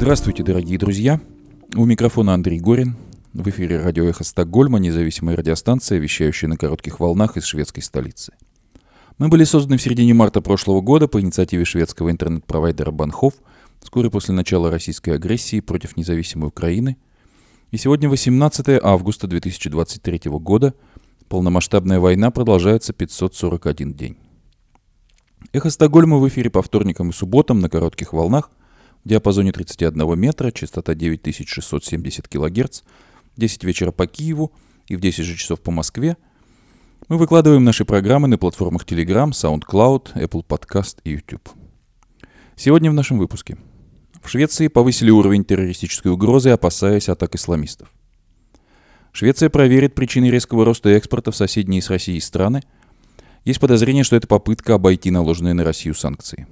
Здравствуйте, дорогие друзья. У микрофона Андрей Горин. В эфире радио «Эхо Стокгольма», независимая радиостанция, вещающая на коротких волнах из шведской столицы. Мы были созданы в середине марта прошлого года по инициативе шведского интернет-провайдера Банхов, вскоре после начала российской агрессии против независимой Украины. И сегодня 18 августа 2023 года. Полномасштабная война продолжается 541 день. Эхо Стокгольма в эфире по вторникам и субботам на коротких волнах диапазоне 31 метра, частота 9670 кГц, 10 вечера по Киеву и в 10 же часов по Москве. Мы выкладываем наши программы на платформах Telegram, SoundCloud, Apple Podcast и YouTube. Сегодня в нашем выпуске. В Швеции повысили уровень террористической угрозы, опасаясь атак исламистов. Швеция проверит причины резкого роста экспорта в соседние с Россией страны. Есть подозрение, что это попытка обойти наложенные на Россию санкции.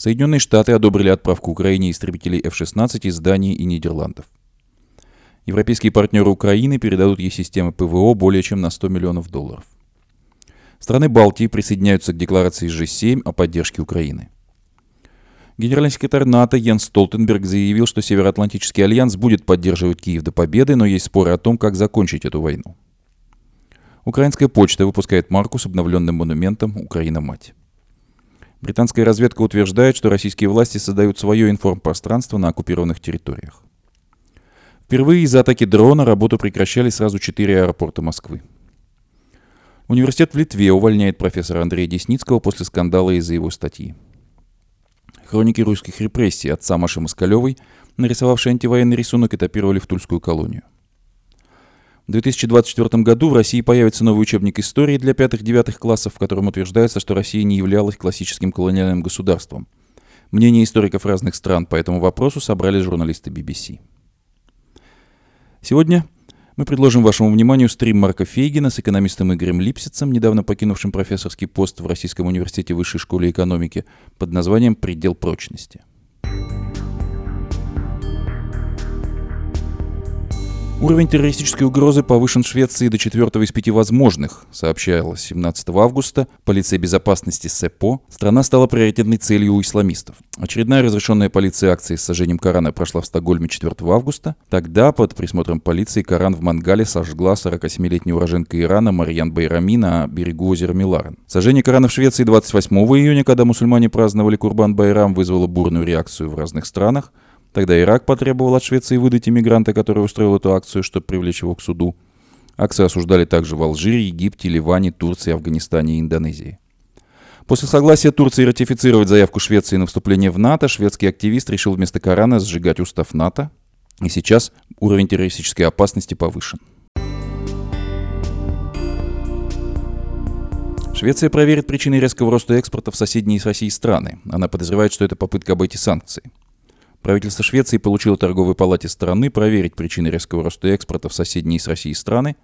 Соединенные Штаты одобрили отправку Украине истребителей F-16 из Дании и Нидерландов. Европейские партнеры Украины передадут ей системы ПВО более чем на 100 миллионов долларов. Страны Балтии присоединяются к декларации G7 о поддержке Украины. Генеральный секретарь НАТО Йенс Столтенберг заявил, что Североатлантический альянс будет поддерживать Киев до победы, но есть споры о том, как закончить эту войну. Украинская почта выпускает марку с обновленным монументом «Украина-мать». Британская разведка утверждает, что российские власти создают свое информпространство на оккупированных территориях. Впервые из-за атаки дрона работу прекращали сразу четыре аэропорта Москвы. Университет в Литве увольняет профессора Андрея Десницкого после скандала из-за его статьи. Хроники русских репрессий отца Маши Москалевой, нарисовавший антивоенный рисунок, этапировали в Тульскую колонию. В 2024 году в России появится новый учебник истории для пятых-девятых классов, в котором утверждается, что Россия не являлась классическим колониальным государством. Мнения историков разных стран по этому вопросу собрали журналисты BBC. Сегодня мы предложим вашему вниманию стрим Марка Фейгина с экономистом Игорем Липсицем, недавно покинувшим профессорский пост в Российском университете Высшей школы экономики под названием «Предел прочности». Уровень террористической угрозы повышен в Швеции до четвертого из пяти возможных, сообщалось 17 августа. Полиция безопасности СЭПО. Страна стала приоритетной целью у исламистов. Очередная разрешенная полицией акция с сожжением Корана прошла в Стокгольме 4 августа. Тогда под присмотром полиции Коран в Мангале сожгла 47-летняя уроженка Ирана Марьян Байрами на берегу озера Миларен. Сожжение Корана в Швеции 28 июня, когда мусульмане праздновали Курбан Байрам, вызвало бурную реакцию в разных странах. Тогда Ирак потребовал от Швеции выдать иммигранта, который устроил эту акцию, чтобы привлечь его к суду. Акцию осуждали также в Алжире, Египте, Ливане, Турции, Афганистане и Индонезии. После согласия Турции ратифицировать заявку Швеции на вступление в НАТО, шведский активист решил вместо Корана сжигать устав НАТО. И сейчас уровень террористической опасности повышен. Швеция проверит причины резкого роста экспорта в соседние с Россией страны. Она подозревает, что это попытка обойти санкции. Правительство Швеции получило торговой палате страны проверить причины резкого роста экспорта в соседние с Россией страны.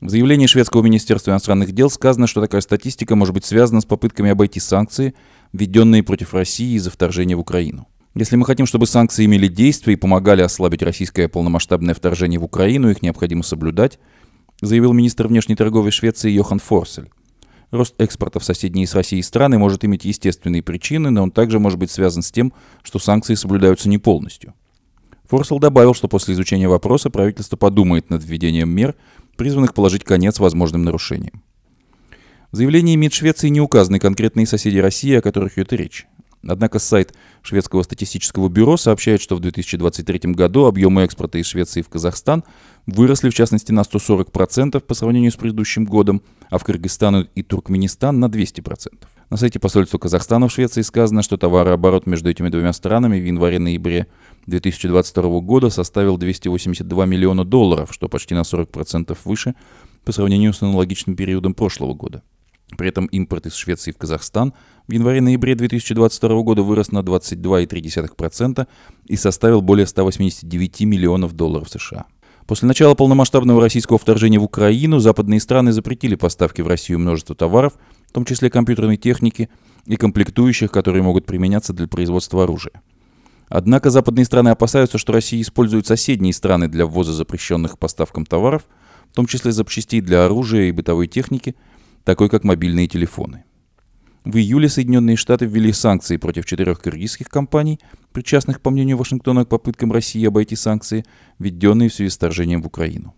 В заявлении шведского министерства иностранных дел сказано, что такая статистика может быть связана с попытками обойти санкции, введенные против России из-за вторжения в Украину. Если мы хотим, чтобы санкции имели действие и помогали ослабить российское полномасштабное вторжение в Украину, их необходимо соблюдать, заявил министр внешней торговли Швеции Йохан Форсель. Рост экспорта в соседние с Россией страны может иметь естественные причины, но он также может быть связан с тем, что санкции соблюдаются не полностью. Форсел добавил, что после изучения вопроса правительство подумает над введением мер, призванных положить конец возможным нарушениям. В заявлении МИД Швеции не указаны конкретные соседи России, о которых идет речь. Однако сайт шведского статистического бюро сообщает, что в 2023 году объемы экспорта из Швеции в Казахстан выросли в частности на 140% по сравнению с предыдущим годом, а в Кыргызстан и Туркменистан на 200%. На сайте посольства Казахстана в Швеции сказано, что товарооборот между этими двумя странами в январе-ноябре 2022 года составил 282 миллиона долларов, что почти на 40% выше по сравнению с аналогичным периодом прошлого года. При этом импорт из Швеции в Казахстан в январе-ноябре 2022 года вырос на 22,3% и составил более 189 миллионов долларов США. После начала полномасштабного российского вторжения в Украину западные страны запретили поставки в Россию множества товаров, в том числе компьютерной техники и комплектующих, которые могут применяться для производства оружия. Однако западные страны опасаются, что Россия использует соседние страны для ввоза запрещенных поставкам товаров, в том числе запчастей для оружия и бытовой техники, такой как мобильные телефоны. В июле Соединенные Штаты ввели санкции против четырех кыргызских компаний, причастных, по мнению Вашингтона, к попыткам России обойти санкции, введенные в связи с вторжением в Украину.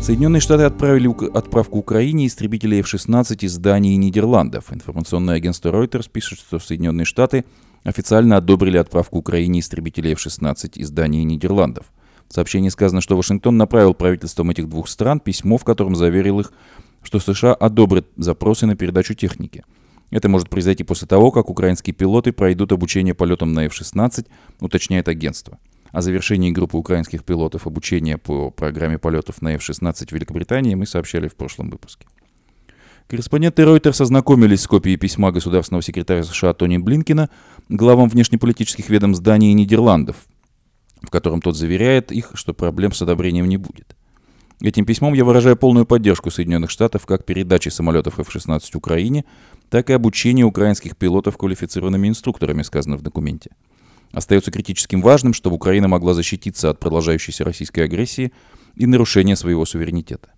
Соединенные Штаты отправили отправку Украине истребителей F-16 из Дании и Нидерландов. Информационное агентство Reuters пишет, что Соединенные Штаты официально одобрили отправку Украине истребителей F-16 из Дании и Нидерландов. В сообщении сказано, что Вашингтон направил правительствам этих двух стран письмо, в котором заверил их, что США одобрят запросы на передачу техники. Это может произойти после того, как украинские пилоты пройдут обучение полетам на F-16, уточняет агентство. О завершении группы украинских пилотов обучения по программе полетов на F-16 в Великобритании мы сообщали в прошлом выпуске. Корреспонденты Reuters ознакомились с копией письма государственного секретаря США Тони Блинкина главам внешнеполитических ведомств Дании и Нидерландов, в котором тот заверяет их, что проблем с одобрением не будет. Этим письмом я выражаю полную поддержку Соединенных Штатов как передачи самолетов F-16 Украине, так и обучения украинских пилотов квалифицированными инструкторами, сказано в документе. Остается критическим важным, чтобы Украина могла защититься от продолжающейся российской агрессии и нарушения своего суверенитета.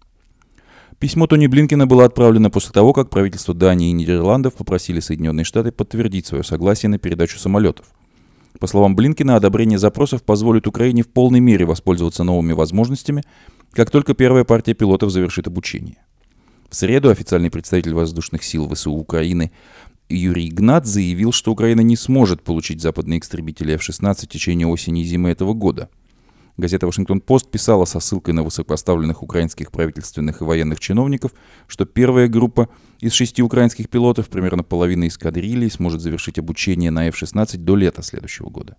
Письмо Тони Блинкина было отправлено после того, как правительство Дании и Нидерландов попросили Соединенные Штаты подтвердить свое согласие на передачу самолетов. По словам Блинкина, одобрение запросов позволит Украине в полной мере воспользоваться новыми возможностями, как только первая партия пилотов завершит обучение. В среду официальный представитель воздушных сил ВСУ Украины Юрий Игнат заявил, что Украина не сможет получить западные истребители F-16 в течение осени и зимы этого года. Газета «Вашингтон-Пост» писала со ссылкой на высокопоставленных украинских правительственных и военных чиновников, что первая группа из шести украинских пилотов, примерно половина эскадрильи, сможет завершить обучение на F-16 до лета следующего года.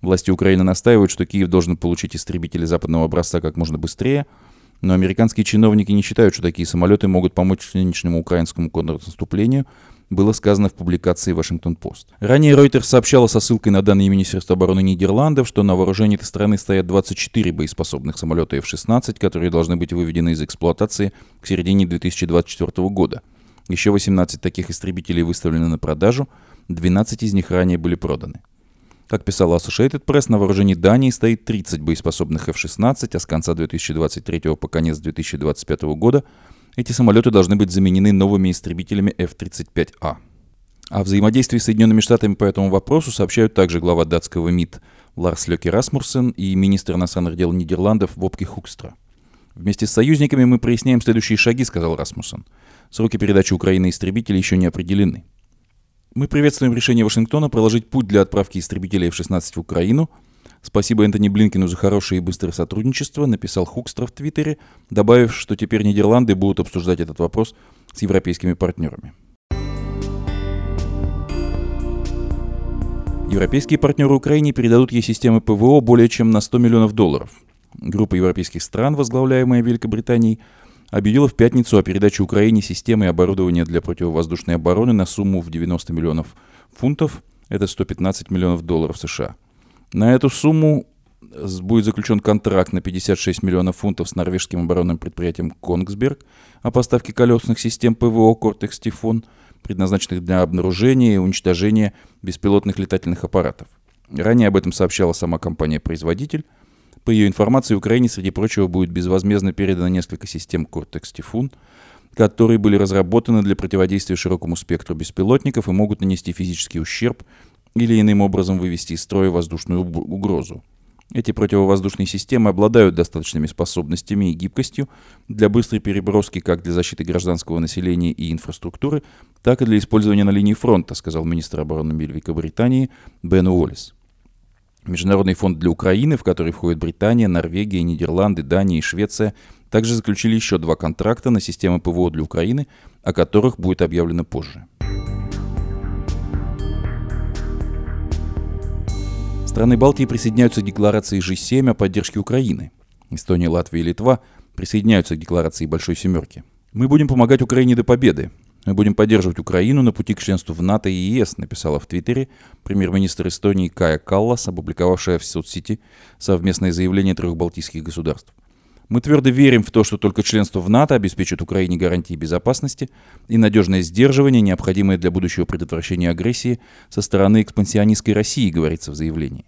Власти Украины настаивают, что Киев должен получить истребители западного образца как можно быстрее, но американские чиновники не считают, что такие самолеты могут помочь нынешнему украинскому контрнаступлению, было сказано в публикации «Вашингтон-Пост». Ранее Reuters сообщала со ссылкой на данные Министерства обороны Нидерландов, что на вооружении этой страны стоят 24 боеспособных самолета F-16, которые должны быть выведены из эксплуатации к середине 2024 года. Еще 18 таких истребителей выставлены на продажу, 12 из них ранее были проданы. Как писала Associated Press, на вооружении Дании стоит 30 боеспособных F-16, а с конца 2023 по конец 2025 года эти самолеты должны быть заменены новыми истребителями F-35A. О взаимодействии с Соединенными Штатами по этому вопросу сообщают также глава датского МИД Ларс Леки Расмурсен и министр иностранных дел Нидерландов Вопки Хукстра. «Вместе с союзниками мы проясняем следующие шаги», — сказал Расмуссен. «Сроки передачи Украины истребителей еще не определены. Мы приветствуем решение Вашингтона проложить путь для отправки истребителей F-16 в Украину — Спасибо Энтони Блинкину за хорошее и быстрое сотрудничество, написал Хукстра в Твиттере, добавив, что теперь Нидерланды будут обсуждать этот вопрос с европейскими партнерами. Европейские партнеры Украине передадут ей системы ПВО более чем на 100 миллионов долларов. Группа европейских стран, возглавляемая Великобританией, объявила в пятницу о передаче Украине системы и оборудования для противовоздушной обороны на сумму в 90 миллионов фунтов, это 115 миллионов долларов США – на эту сумму будет заключен контракт на 56 миллионов фунтов с норвежским оборонным предприятием «Конгсберг» о поставке колесных систем ПВО «Кортекс Тифон», предназначенных для обнаружения и уничтожения беспилотных летательных аппаратов. Ранее об этом сообщала сама компания-производитель. По ее информации, Украине, среди прочего, будет безвозмездно передано несколько систем «Кортекс Тифун», которые были разработаны для противодействия широкому спектру беспилотников и могут нанести физический ущерб или иным образом вывести из строя воздушную угрозу. Эти противовоздушные системы обладают достаточными способностями и гибкостью для быстрой переброски как для защиты гражданского населения и инфраструктуры, так и для использования на линии фронта, сказал министр обороны Великобритании Бен Уоллес. Международный фонд для Украины, в который входят Британия, Норвегия, Нидерланды, Дания и Швеция, также заключили еще два контракта на системы ПВО для Украины, о которых будет объявлено позже. Страны Балтии присоединяются к декларации G7 о поддержке Украины. Эстония, Латвия и Литва присоединяются к декларации Большой Семерки. Мы будем помогать Украине до победы. Мы будем поддерживать Украину на пути к членству в НАТО и ЕС, написала в Твиттере премьер-министр Эстонии Кая Каллас, опубликовавшая в соцсети совместное заявление трех балтийских государств. Мы твердо верим в то, что только членство в НАТО обеспечит Украине гарантии безопасности и надежное сдерживание, необходимое для будущего предотвращения агрессии со стороны экспансионистской России, говорится в заявлении.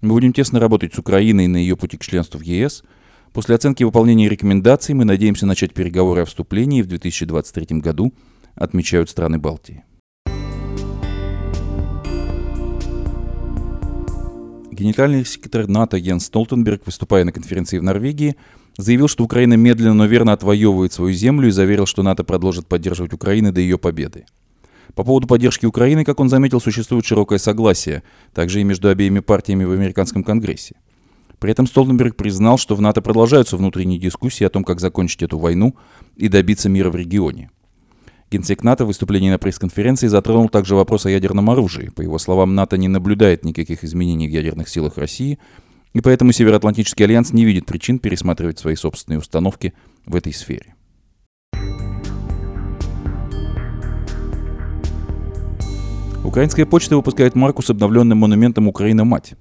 Мы будем тесно работать с Украиной на ее пути к членству в ЕС. После оценки выполнения рекомендаций мы надеемся начать переговоры о вступлении в 2023 году, отмечают страны Балтии. Генеральный секретарь НАТО Йенс Столтенберг, выступая на конференции в Норвегии, заявил, что Украина медленно, но верно отвоевывает свою землю и заверил, что НАТО продолжит поддерживать Украину до ее победы. По поводу поддержки Украины, как он заметил, существует широкое согласие, также и между обеими партиями в американском Конгрессе. При этом Столтенберг признал, что в НАТО продолжаются внутренние дискуссии о том, как закончить эту войну и добиться мира в регионе. Генсек НАТО в выступлении на пресс-конференции затронул также вопрос о ядерном оружии. По его словам, НАТО не наблюдает никаких изменений в ядерных силах России, и поэтому Североатлантический альянс не видит причин пересматривать свои собственные установки в этой сфере. Украинская почта выпускает марку с обновленным монументом «Украина-мать».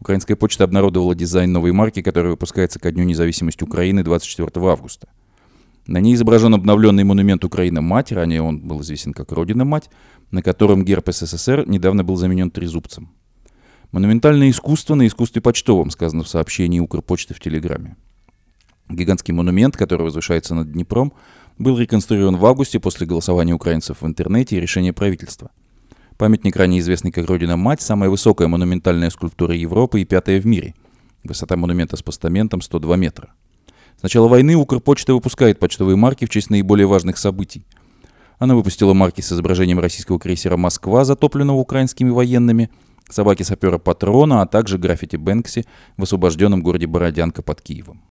Украинская почта обнародовала дизайн новой марки, которая выпускается ко Дню независимости Украины 24 августа. На ней изображен обновленный монумент Украина-мать, ранее он был известен как Родина-мать, на котором герб СССР недавно был заменен трезубцем. Монументальное искусство на искусстве почтовом, сказано в сообщении Укрпочты в Телеграме. Гигантский монумент, который возвышается над Днепром, был реконструирован в августе после голосования украинцев в интернете и решения правительства – Памятник, ранее известный как Родина-Мать, самая высокая монументальная скульптура Европы и пятая в мире. Высота монумента с постаментом 102 метра. С начала войны Укрпочта выпускает почтовые марки в честь наиболее важных событий. Она выпустила марки с изображением российского крейсера «Москва», затопленного украинскими военными, собаки сапера Патрона, а также граффити Бэнкси в освобожденном городе Бородянка под Киевом.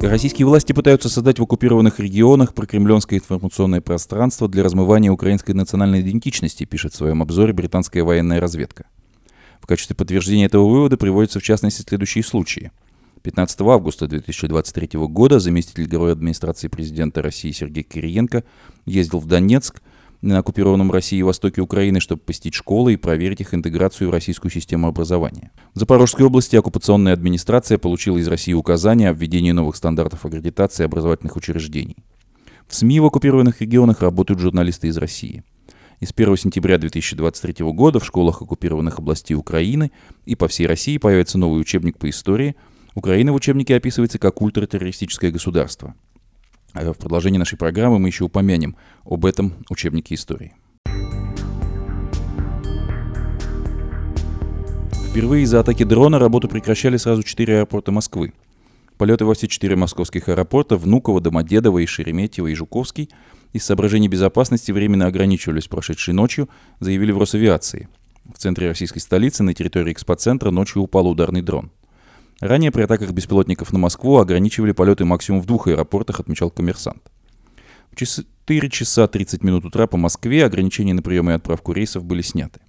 Российские власти пытаются создать в оккупированных регионах прокремленское информационное пространство для размывания украинской национальной идентичности, пишет в своем обзоре британская военная разведка. В качестве подтверждения этого вывода приводятся в частности следующие случаи. 15 августа 2023 года заместитель главы администрации президента России Сергей Кириенко ездил в Донецк, на оккупированном России и востоке Украины, чтобы посетить школы и проверить их интеграцию в российскую систему образования. В Запорожской области оккупационная администрация получила из России указания о введении новых стандартов аккредитации образовательных учреждений. В СМИ в оккупированных регионах работают журналисты из России. И с 1 сентября 2023 года в школах оккупированных областей Украины и по всей России появится новый учебник по истории. Украина в учебнике описывается как ультратеррористическое государство – в продолжении нашей программы мы еще упомянем об этом учебнике истории. Впервые из-за атаки дрона работу прекращали сразу четыре аэропорта Москвы. Полеты во все четыре московских аэропорта Внуково, Домодедово и Шереметьево и Жуковский из соображений безопасности временно ограничивались прошедшей ночью, заявили в Росавиации. В центре российской столицы на территории экспоцентра ночью упал ударный дрон. Ранее при атаках беспилотников на Москву ограничивали полеты максимум в двух аэропортах, отмечал коммерсант. В 4 часа 30 минут утра по Москве ограничения на прием и отправку рейсов были сняты.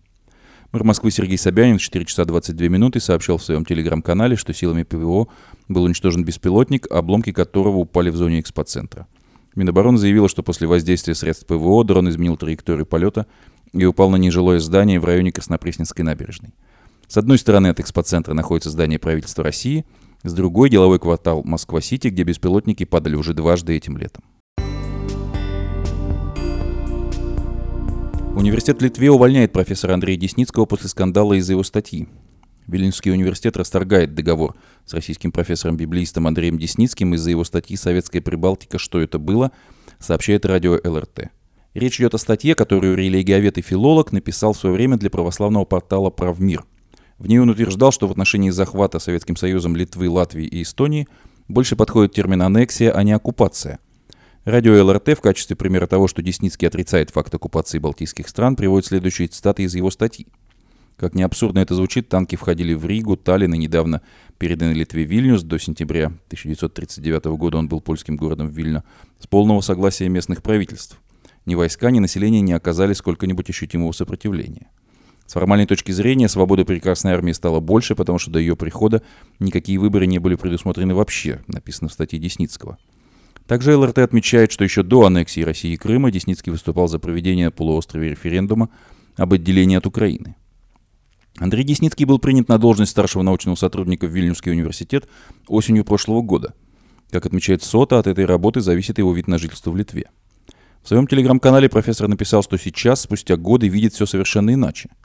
Мэр Москвы Сергей Собянин в 4 часа 22 минуты сообщил в своем телеграм-канале, что силами ПВО был уничтожен беспилотник, обломки которого упали в зоне экспоцентра. Минобороны заявила, что после воздействия средств ПВО дрон изменил траекторию полета и упал на нежилое здание в районе Краснопресненской набережной. С одной стороны от экспоцентра находится здание правительства России, с другой – деловой квартал Москва-Сити, где беспилотники падали уже дважды этим летом. Университет Литве увольняет профессора Андрея Десницкого после скандала из-за его статьи. Вильнюсский университет расторгает договор с российским профессором-библеистом Андреем Десницким из-за его статьи «Советская Прибалтика. Что это было?», сообщает радио ЛРТ. Речь идет о статье, которую религиовед и филолог написал в свое время для православного портала «Правмир». В ней он утверждал, что в отношении захвата Советским Союзом Литвы, Латвии и Эстонии больше подходит термин аннексия, а не оккупация. Радио ЛРТ в качестве примера того, что Десницкий отрицает факт оккупации балтийских стран, приводит следующие цитаты из его статьи. Как не абсурдно это звучит, танки входили в Ригу, Таллин и недавно переданы Литве Вильнюс. До сентября 1939 года он был польским городом Вильно с полного согласия местных правительств. Ни войска, ни население не оказали сколько-нибудь ощутимого сопротивления. С формальной точки зрения, свободы прекрасной армии стало больше, потому что до ее прихода никакие выборы не были предусмотрены вообще, написано в статье Десницкого. Также ЛРТ отмечает, что еще до аннексии России и Крыма Десницкий выступал за проведение на полуострове референдума об отделении от Украины. Андрей Десницкий был принят на должность старшего научного сотрудника в Вильнюсский университет осенью прошлого года. Как отмечает СОТА, от этой работы зависит его вид на жительство в Литве. В своем телеграм-канале профессор написал, что сейчас, спустя годы, видит все совершенно иначе –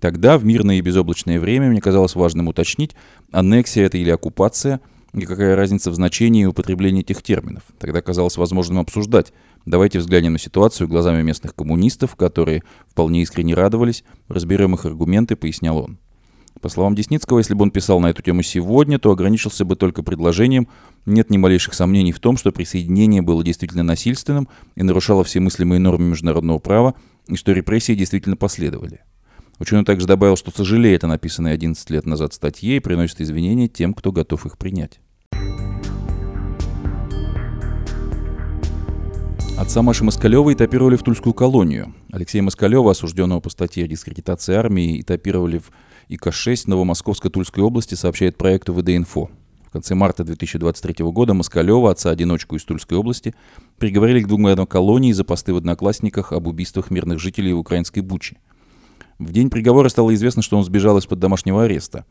Тогда, в мирное и безоблачное время, мне казалось важным уточнить, аннексия это или оккупация, и какая разница в значении и употреблении этих терминов. Тогда казалось возможным обсуждать. Давайте взглянем на ситуацию глазами местных коммунистов, которые вполне искренне радовались, разберем их аргументы, пояснял он. По словам Десницкого, если бы он писал на эту тему сегодня, то ограничился бы только предложением «нет ни малейших сомнений в том, что присоединение было действительно насильственным и нарушало все мыслимые нормы международного права, и что репрессии действительно последовали». Ученый также добавил, что сожалеет о написанной 11 лет назад статье и приносит извинения тем, кто готов их принять. Отца Маши Москалева этапировали в Тульскую колонию. Алексея Москалева, осужденного по статье о дискредитации армии, этапировали в ИК-6 Новомосковской Тульской области, сообщает проекту ВД-Инфо. В конце марта 2023 года Москалева, отца-одиночку из Тульской области, приговорили к двум годам колонии за посты в Одноклассниках об убийствах мирных жителей в украинской Буче. В день приговора стало известно, что он сбежал из-под домашнего ареста.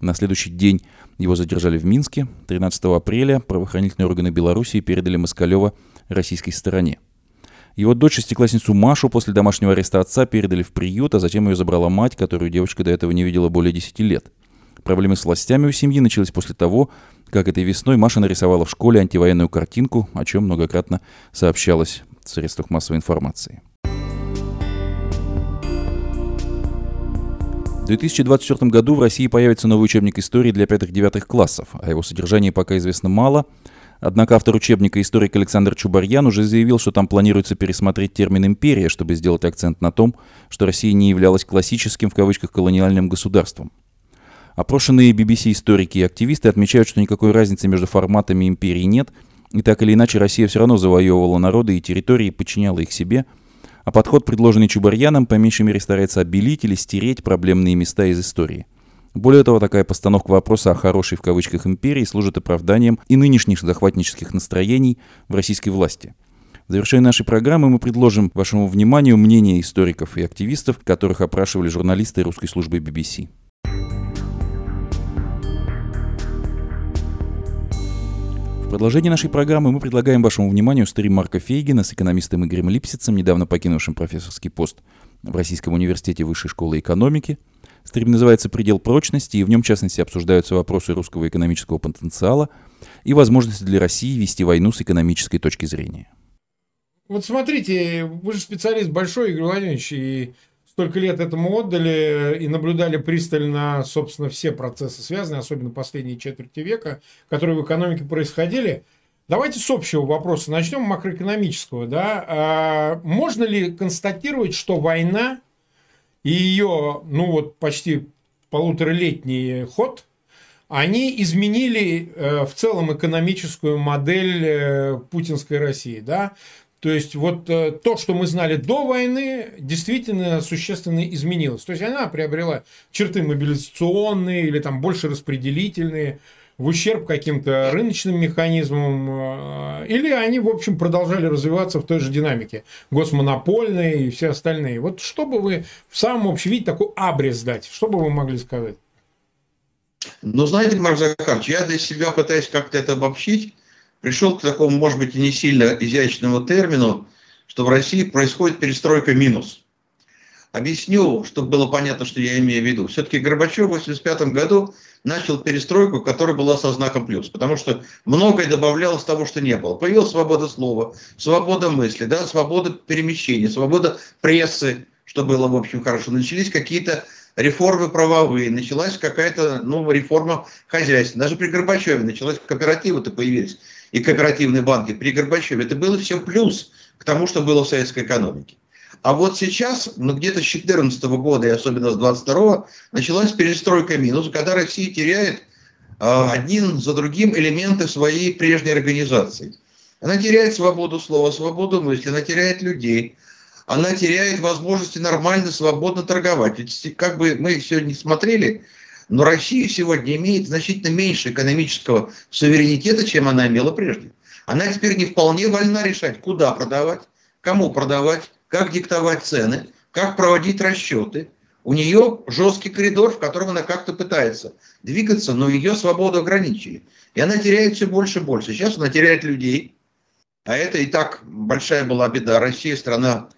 На следующий день его задержали в Минске. 13 апреля правоохранительные органы Белоруссии передали Москалева российской стороне. Его дочь, шестиклассницу Машу, после домашнего ареста отца передали в приют, а затем ее забрала мать, которую девочка до этого не видела более 10 лет. Проблемы с властями у семьи начались после того, как этой весной Маша нарисовала в школе антивоенную картинку, о чем многократно сообщалось в средствах массовой информации. 2024 году в России появится новый учебник истории для 5-9 классов. О его содержании пока известно мало. Однако автор учебника историк Александр Чубарьян уже заявил, что там планируется пересмотреть термин «империя», чтобы сделать акцент на том, что Россия не являлась классическим в кавычках колониальным государством. Опрошенные BBC историки и активисты отмечают, что никакой разницы между форматами империи нет, и так или иначе Россия все равно завоевывала народы и территории подчиняла их себе – а подход, предложенный Чубарьяном, по меньшей мере старается обелить или стереть проблемные места из истории. Более того, такая постановка вопроса о «хорошей» в кавычках империи служит оправданием и нынешних захватнических настроений в российской власти. В завершение нашей программы мы предложим вашему вниманию мнение историков и активистов, которых опрашивали журналисты русской службы BBC. Продолжение нашей программы мы предлагаем вашему вниманию стрим Марка Фейгина с экономистом Игорем Липсицем, недавно покинувшим профессорский пост в Российском университете Высшей школы экономики. Стрим называется «Предел прочности», и в нем, в частности, обсуждаются вопросы русского экономического потенциала и возможности для России вести войну с экономической точки зрения. Вот смотрите, вы же специалист большой, Игорь Владимирович, и столько лет этому отдали и наблюдали пристально, собственно, все процессы связанные, особенно последние четверти века, которые в экономике происходили. Давайте с общего вопроса начнем, макроэкономического. Да? А можно ли констатировать, что война и ее, ну вот, почти полуторалетний ход, они изменили э, в целом экономическую модель э, путинской России, да? То есть вот э, то, что мы знали до войны, действительно существенно изменилось. То есть она приобрела черты мобилизационные или там больше распределительные, в ущерб каким-то рыночным механизмам, э, или они, в общем, продолжали развиваться в той же динамике, госмонопольные и все остальные. Вот что бы вы в самом общем виде такой абрис дать, что бы вы могли сказать? Ну, знаете, Марк Захарович, я для себя пытаюсь как-то это обобщить пришел к такому, может быть, и не сильно изящному термину, что в России происходит перестройка минус. Объясню, чтобы было понятно, что я имею в виду. Все-таки Горбачев в 1985 году начал перестройку, которая была со знаком плюс, потому что многое добавлялось того, что не было. Появилась свобода слова, свобода мысли, да, свобода перемещения, свобода прессы, что было, в общем, хорошо. Начались какие-то реформы правовые, началась какая-то ну, реформа хозяйства. Даже при Горбачеве началась кооперативы-то появились и кооперативные банки при Горбачеве, это было все плюс к тому, что было в советской экономике. А вот сейчас, ну где-то с 2014 года и особенно с 2022 началась перестройка минус, когда Россия теряет э, один за другим элементы своей прежней организации. Она теряет свободу слова, свободу мысли, она теряет людей, она теряет возможности нормально, свободно торговать. Ведь как бы мы сегодня смотрели, но Россия сегодня имеет значительно меньше экономического суверенитета, чем она имела прежде. Она теперь не вполне вольна решать, куда продавать, кому продавать, как диктовать цены, как проводить расчеты. У нее жесткий коридор, в котором она как-то пытается двигаться, но ее свободу ограничили. И она теряет все больше и больше. Сейчас она теряет людей, а это и так большая была беда. Россия страна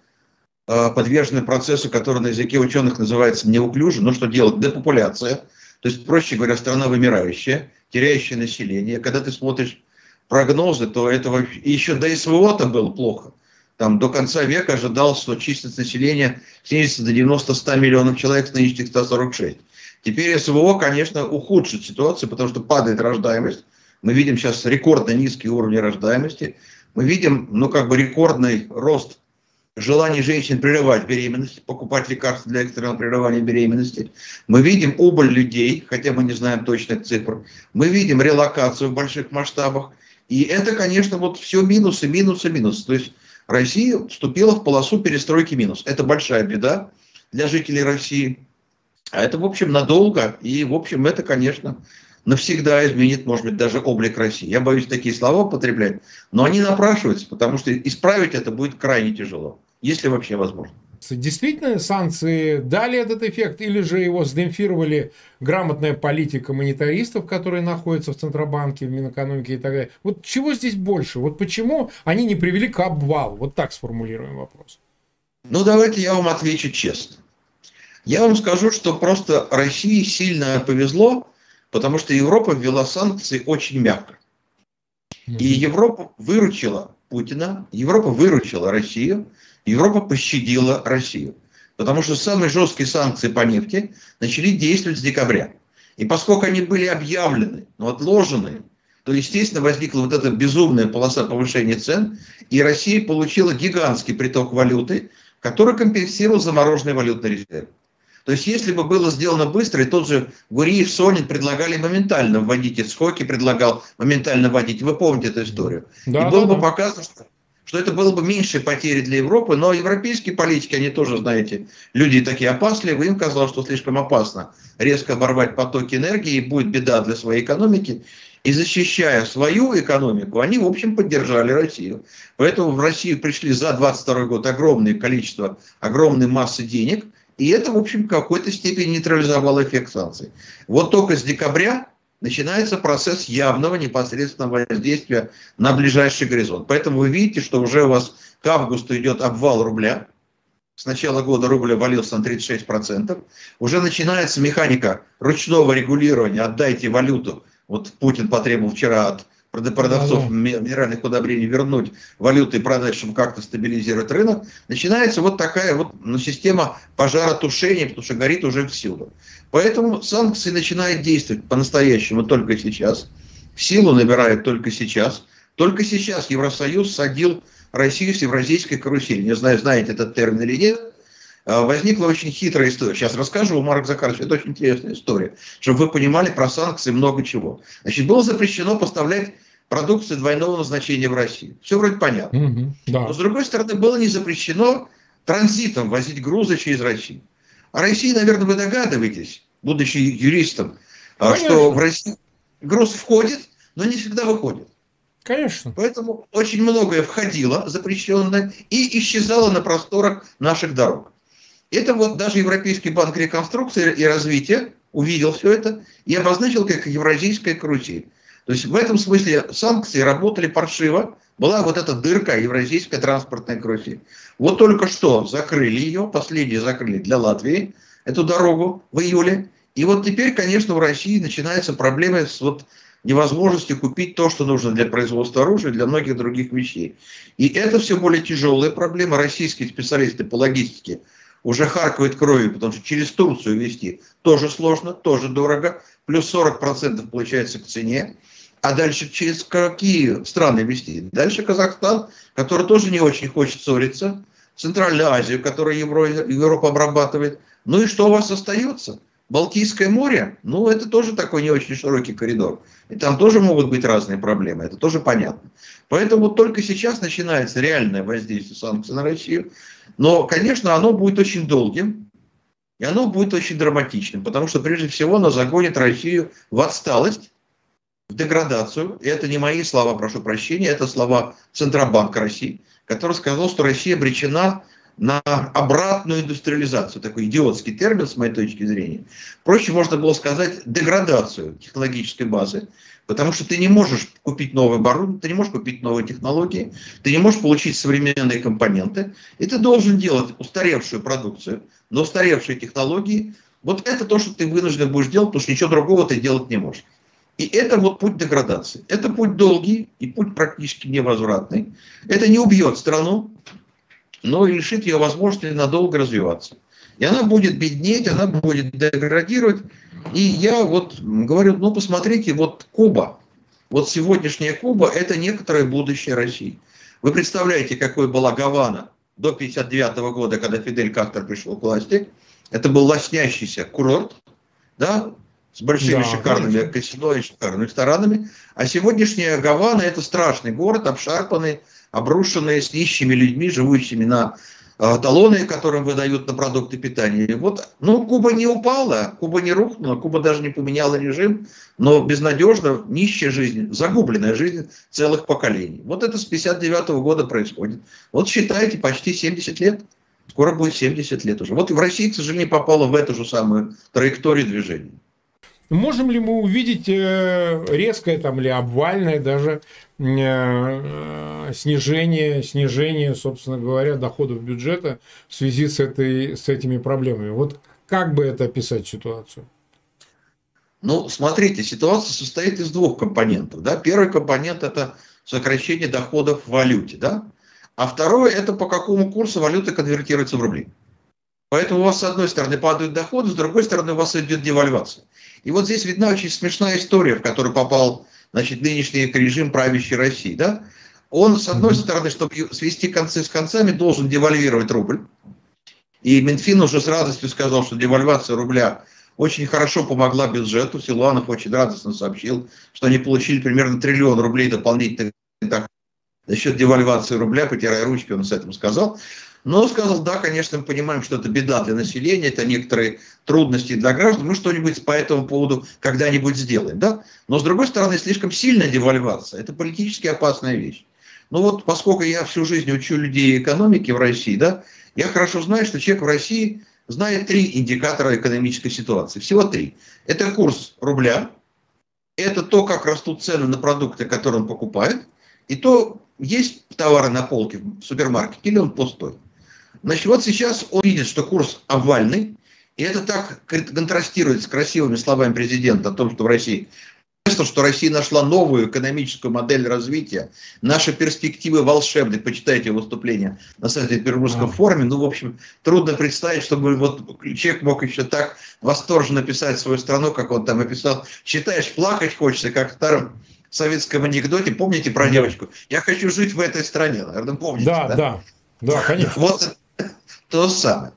подвержены процессу, который на языке ученых называется неуклюже. Ну что делать? Депопуляция. То есть, проще говоря, страна вымирающая, теряющая население. Когда ты смотришь прогнозы, то этого еще до СВО-то было плохо. Там до конца века ожидалось, что численность населения снизится до 90-100 миллионов человек с нынешних 146. Теперь СВО, конечно, ухудшит ситуацию, потому что падает рождаемость. Мы видим сейчас рекордно низкие уровни рождаемости. Мы видим, ну, как бы рекордный рост желания женщин прерывать беременность, покупать лекарства для экстренного прерывания беременности. Мы видим убыль людей, хотя мы не знаем точных цифр. Мы видим релокацию в больших масштабах. И это, конечно, вот все минусы, минусы, минусы. То есть Россия вступила в полосу перестройки минус. Это большая беда для жителей России. А это, в общем, надолго. И, в общем, это, конечно, навсегда изменит, может быть, даже облик России. Я боюсь такие слова употреблять, но они напрашиваются, потому что исправить это будет крайне тяжело, если вообще возможно. Действительно, санкции дали этот эффект, или же его сдемпфировали грамотная политика монетаристов, которые находятся в Центробанке, в Минэкономике и так далее. Вот чего здесь больше? Вот почему они не привели к обвалу? Вот так сформулируем вопрос. Ну, давайте я вам отвечу честно. Я вам скажу, что просто России сильно повезло, потому что Европа ввела санкции очень мягко. И Европа выручила Путина, Европа выручила Россию, Европа пощадила Россию. Потому что самые жесткие санкции по нефти начали действовать с декабря. И поскольку они были объявлены, но отложены, то, естественно, возникла вот эта безумная полоса повышения цен, и Россия получила гигантский приток валюты, который компенсировал замороженный валютный резерв. То есть, если бы было сделано быстро, и тот же Гуриев, Сонин предлагали моментально вводить, и Скоки предлагал моментально вводить, вы помните эту историю. Да, и было да, бы да. показано, что, что это было бы меньшие потери для Европы, но европейские политики, они тоже, знаете, люди такие опасливые, им казалось, что слишком опасно резко оборвать потоки энергии, и будет беда для своей экономики. И защищая свою экономику, они, в общем, поддержали Россию. Поэтому в Россию пришли за 22 год огромное количество, огромные массы денег – и это, в общем, в какой-то степени нейтрализовало эффект санкций. Вот только с декабря начинается процесс явного непосредственного воздействия на ближайший горизонт. Поэтому вы видите, что уже у вас к августу идет обвал рубля. С начала года рубль валился на 36%. Уже начинается механика ручного регулирования. Отдайте валюту. Вот Путин потребовал вчера от продавцов да, да. минеральных удобрений вернуть валюты и продать, чтобы как-то стабилизировать рынок, начинается вот такая вот ну, система пожаротушения, потому что горит уже всюду. Поэтому санкции начинают действовать по-настоящему только сейчас. Силу набирают только сейчас. Только сейчас Евросоюз садил Россию с евразийской карусели. Не знаю, знаете этот термин или нет. А, возникла очень хитрая история. Сейчас расскажу, Марк Захарович, это очень интересная история, чтобы вы понимали про санкции много чего. Значит, было запрещено поставлять продукции двойного назначения в Россию. Все вроде понятно. Mm-hmm, да. Но с другой стороны, было не запрещено транзитом возить грузы через Россию. А России, наверное, вы догадываетесь, будучи юристом, а, Конечно. что в Россию груз входит, но не всегда выходит. Конечно. Поэтому очень многое входило запрещенное и исчезало на просторах наших дорог. Это вот даже Европейский банк реконструкции и развития увидел все это и обозначил как евразийская карусель. То есть в этом смысле санкции работали паршиво. Была вот эта дырка евразийская транспортная карусель. Вот только что закрыли ее, последние закрыли для Латвии эту дорогу в июле. И вот теперь, конечно, в России начинаются проблемы с вот невозможностью купить то, что нужно для производства оружия, для многих других вещей. И это все более тяжелая проблема. Российские специалисты по логистике уже харкают кровью, потому что через Турцию вести тоже сложно, тоже дорого. Плюс 40% получается к цене. А дальше через какие страны вести? Дальше Казахстан, который тоже не очень хочет ссориться. Центральную Азию, которую Европа обрабатывает. Ну и что у вас остается? Балтийское море, ну это тоже такой не очень широкий коридор. И там тоже могут быть разные проблемы, это тоже понятно. Поэтому только сейчас начинается реальное воздействие санкций на Россию. Но, конечно, оно будет очень долгим, и оно будет очень драматичным, потому что, прежде всего, оно загонит Россию в отсталость, в деградацию. И это не мои слова, прошу прощения, это слова Центробанка России, который сказал, что Россия обречена на обратную индустриализацию. Такой идиотский термин, с моей точки зрения. Проще можно было сказать деградацию технологической базы. Потому что ты не можешь купить новое оборудование, ты не можешь купить новые технологии, ты не можешь получить современные компоненты, и ты должен делать устаревшую продукцию, но устаревшие технологии. Вот это то, что ты вынужден будешь делать, потому что ничего другого ты делать не можешь. И это вот путь деградации. Это путь долгий и путь практически невозвратный. Это не убьет страну, но и лишит ее возможности надолго развиваться. И она будет беднеть, она будет деградировать. И я вот говорю, ну посмотрите, вот Куба, вот сегодняшняя Куба, это некоторое будущее России. Вы представляете, какой была Гавана до 1959 года, когда Фидель Кастро пришел к власти. Это был лоснящийся курорт, да, с большими да, шикарными конечно. казино и шикарными ресторанами. А сегодняшняя Гавана – это страшный город, обшарпанный, обрушенный, с нищими людьми, живущими на Э, талоны, которым выдают на продукты питания. Вот, ну, Куба не упала, Куба не рухнула, Куба даже не поменяла режим, но безнадежно нищая жизнь, загубленная жизнь целых поколений. Вот это с 59 -го года происходит. Вот считайте, почти 70 лет. Скоро будет 70 лет уже. Вот в России, к сожалению, попала в эту же самую траекторию движения. Можем ли мы увидеть э, резкое там или обвальное даже э, снижение, снижение, собственно говоря, доходов бюджета в связи с, этой, с этими проблемами? Вот как бы это описать ситуацию? Ну, смотрите, ситуация состоит из двух компонентов. Да? Первый компонент – это сокращение доходов в валюте. Да? А второй – это по какому курсу валюта конвертируется в рубли. Поэтому у вас с одной стороны падают доходы, с другой стороны у вас идет девальвация. И вот здесь видна очень смешная история, в которую попал значит, нынешний режим правящей России. Да? Он, с одной стороны, чтобы свести концы с концами, должен девальвировать рубль. И Минфин уже с радостью сказал, что девальвация рубля очень хорошо помогла бюджету. Силуанов очень радостно сообщил, что они получили примерно триллион рублей дополнительных за счет девальвации рубля, потирая ручки, он с этим сказал. Но сказал, да, конечно, мы понимаем, что это беда для населения, это некоторые трудности для граждан, мы что-нибудь по этому поводу когда-нибудь сделаем. Да? Но, с другой стороны, слишком сильная девальвация – это политически опасная вещь. Ну вот, поскольку я всю жизнь учу людей экономики в России, да, я хорошо знаю, что человек в России знает три индикатора экономической ситуации. Всего три. Это курс рубля, это то, как растут цены на продукты, которые он покупает, и то, есть товары на полке в супермаркете или он пустой. Значит, вот сейчас он видит, что курс овальный, и это так контрастирует с красивыми словами президента о том, что в России что Россия нашла новую экономическую модель развития. Наши перспективы волшебны. Почитайте выступление на сайте Петербургском форуме. Ну, в общем, трудно представить, чтобы вот человек мог еще так восторженно писать свою страну, как он там описал. Читаешь, плакать хочется, как в старом советском анекдоте. Помните про девочку? Я хочу жить в этой стране. Наверное, помните? Да, да, да, да конечно. Вот то самое.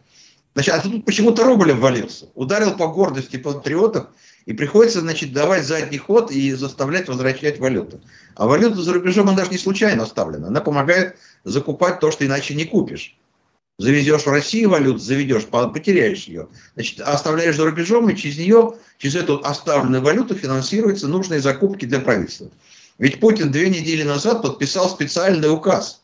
Значит, а тут почему-то рубль ввалился. Ударил по гордости патриотов, и приходится, значит, давать задний ход и заставлять возвращать валюту. А валюта за рубежом, она даже не случайно оставлена. Она помогает закупать то, что иначе не купишь. Завезешь в Россию валюту, заведешь, потеряешь ее. Значит, оставляешь за рубежом, и через нее, через эту оставленную валюту финансируются нужные закупки для правительства. Ведь Путин две недели назад подписал специальный указ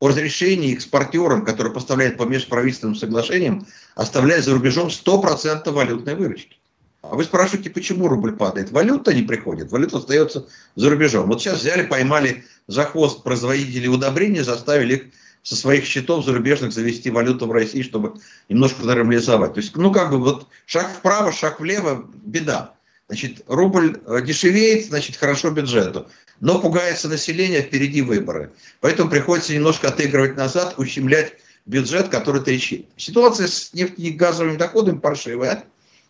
о разрешении экспортерам, которые поставляют по межправительственным соглашениям, оставлять за рубежом 100% валютной выручки. А вы спрашиваете, почему рубль падает? Валюта не приходит, валюта остается за рубежом. Вот сейчас взяли, поймали за хвост производителей удобрений, заставили их со своих счетов зарубежных завести валюту в России, чтобы немножко нормализовать. То есть, ну как бы вот шаг вправо, шаг влево, беда. Значит, рубль э, дешевеет, значит, хорошо бюджету но пугается население, впереди выборы. Поэтому приходится немножко отыгрывать назад, ущемлять бюджет, который трещит. Ситуация с нефтяными газовыми доходами паршивая.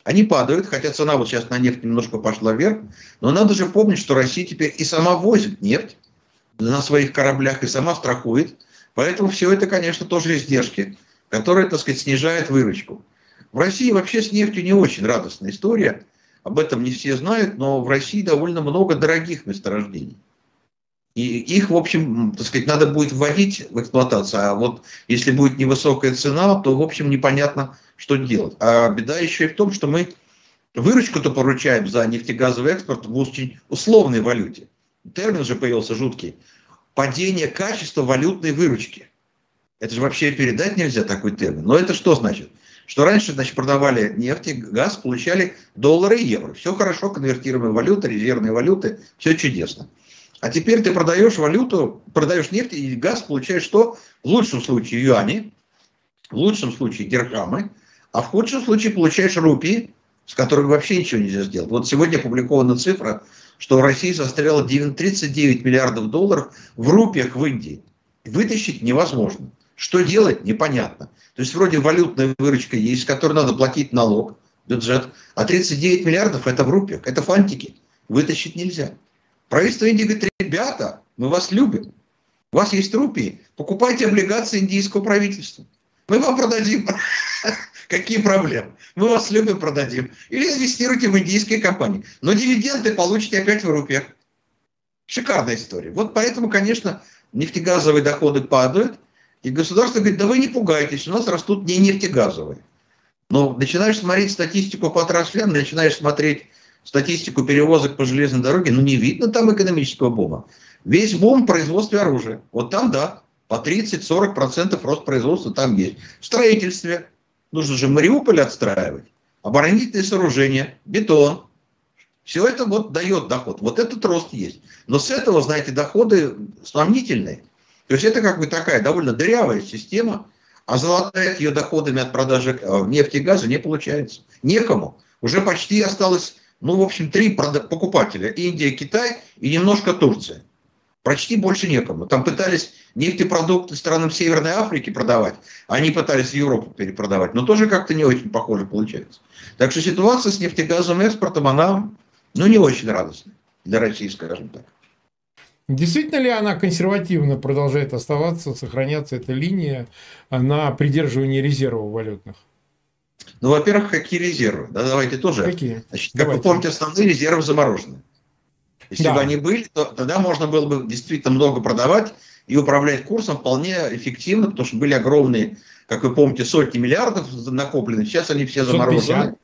Они падают, хотя цена вот сейчас на нефть немножко пошла вверх. Но надо же помнить, что Россия теперь и сама возит нефть на своих кораблях, и сама страхует. Поэтому все это, конечно, тоже издержки, которые, так сказать, снижают выручку. В России вообще с нефтью не очень радостная история – об этом не все знают, но в России довольно много дорогих месторождений. И их, в общем, так сказать, надо будет вводить в эксплуатацию. А вот если будет невысокая цена, то, в общем, непонятно, что делать. А беда еще и в том, что мы выручку-то поручаем за нефтегазовый экспорт в очень условной валюте. Термин же появился жуткий. Падение качества валютной выручки. Это же вообще передать нельзя такой термин. Но это что значит? Что раньше, значит, продавали нефть и газ, получали доллары и евро. Все хорошо, конвертируемая валюта, резервные валюты, все чудесно. А теперь ты продаешь валюту, продаешь нефть и газ, получаешь что? В лучшем случае юани, в лучшем случае дирхамы, а в худшем случае получаешь рупии, с которыми вообще ничего нельзя сделать. Вот сегодня опубликована цифра, что в России застряло 39 миллиардов долларов в рупиях в Индии. Вытащить невозможно. Что делать, непонятно. То есть вроде валютная выручка есть, с которой надо платить налог, бюджет, а 39 миллиардов это в рупиях, это фантики. Вытащить нельзя. Правительство Индии говорит, ребята, мы вас любим. У вас есть рупии, покупайте облигации индийского правительства. Мы вам продадим. Какие проблемы? Мы вас любим, продадим. Или инвестируйте в индийские компании. Но дивиденды получите опять в рупиях. Шикарная история. Вот поэтому, конечно, нефтегазовые доходы падают. И государство говорит, да вы не пугайтесь, у нас растут не нефтегазовые. Но начинаешь смотреть статистику по отраслям, начинаешь смотреть статистику перевозок по железной дороге, ну не видно там экономического бума. Весь бум в производстве оружия. Вот там, да, по 30-40% рост производства там есть. В строительстве. Нужно же Мариуполь отстраивать. Оборонительные сооружения, бетон. Все это вот дает доход. Вот этот рост есть. Но с этого, знаете, доходы сомнительные. То есть это как бы такая довольно дырявая система, а золотая ее доходами от продажи э, нефти и газа не получается. Некому. Уже почти осталось, ну, в общем, три покупателя. Индия, Китай и немножко Турция. Почти больше некому. Там пытались нефтепродукты странам Северной Африки продавать, они пытались в Европу перепродавать, но тоже как-то не очень похоже получается. Так что ситуация с нефтегазовым экспортом, она ну, не очень радостная для России, скажем так. Действительно ли она консервативно продолжает оставаться, сохраняться эта линия на придерживании резервов валютных? Ну, во-первых, какие резервы? Да, давайте тоже. Какие? Значит, как давайте. вы помните, основные резервы заморожены. Если да. бы они были, то тогда можно было бы действительно много продавать и управлять курсом вполне эффективно, потому что были огромные, как вы помните, сотни миллиардов накоплены, сейчас они все заморожены.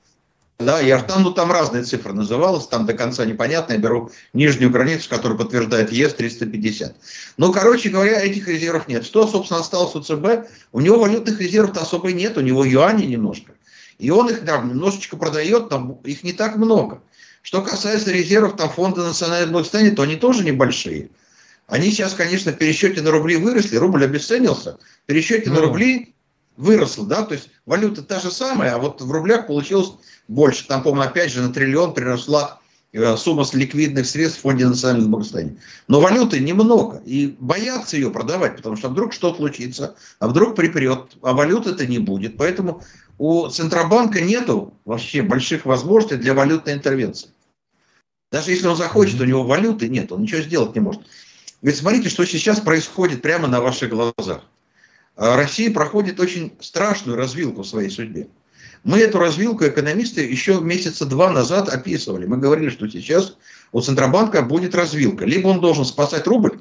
Да, там, ну там разные цифры называлась, там до конца непонятно, я беру нижнюю границу, которая подтверждает ЕС 350. Ну, короче говоря, этих резервов нет. Что, собственно, осталось у ЦБ? У него валютных резервов-то особо нет, у него юани немножко. И он их там немножечко продает, там их не так много. Что касается резервов там фонда национального благосостояния, то они тоже небольшие. Они сейчас, конечно, в пересчете на рубли выросли, рубль обесценился, в пересчете ну. на рубли выросло, да, то есть валюта та же самая, а вот в рублях получилось больше. Там, по-моему, опять же на триллион приросла э, сумма с ликвидных средств в фонде национального благосостояния. Но валюты немного, и боятся ее продавать, потому что вдруг что случится, а вдруг припрет, а валюты-то не будет. Поэтому у Центробанка нету вообще больших возможностей для валютной интервенции. Даже если он захочет, у него валюты нет, он ничего сделать не может. Ведь смотрите, что сейчас происходит прямо на ваших глазах. А Россия проходит очень страшную развилку в своей судьбе. Мы эту развилку экономисты еще месяца два назад описывали. Мы говорили, что сейчас у Центробанка будет развилка. Либо он должен спасать рубль,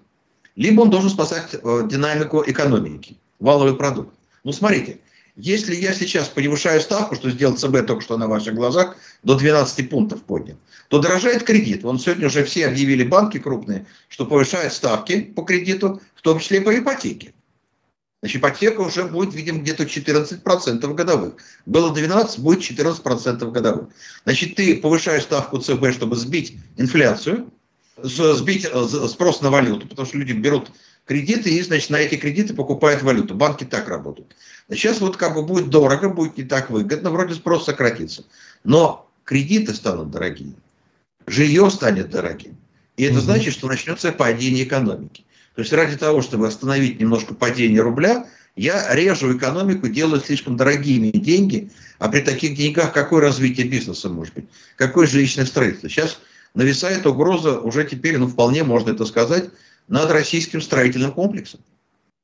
либо он должен спасать э, динамику экономики, валовый продукт. Ну, смотрите, если я сейчас повышаю ставку, что сделал ЦБ только что на ваших глазах, до 12 пунктов поднял, то дорожает кредит. Вон сегодня уже все объявили банки крупные, что повышают ставки по кредиту, в том числе и по ипотеке. Значит, ипотека уже будет, видимо, где-то 14% годовых. Было 12, будет 14% годовых. Значит, ты повышаешь ставку ЦБ, чтобы сбить инфляцию, сбить э, спрос на валюту, потому что люди берут кредиты и, значит, на эти кредиты покупают валюту. Банки так работают. Сейчас вот как бы будет дорого, будет не так выгодно, вроде спрос сократится. Но кредиты станут дорогие, жилье станет дорогим. И это значит, что начнется падение экономики. То есть ради того, чтобы остановить немножко падение рубля, я режу экономику, делаю слишком дорогими деньги, а при таких деньгах какое развитие бизнеса может быть? Какое жилищное строительство? Сейчас нависает угроза, уже теперь, ну вполне можно это сказать, над российским строительным комплексом.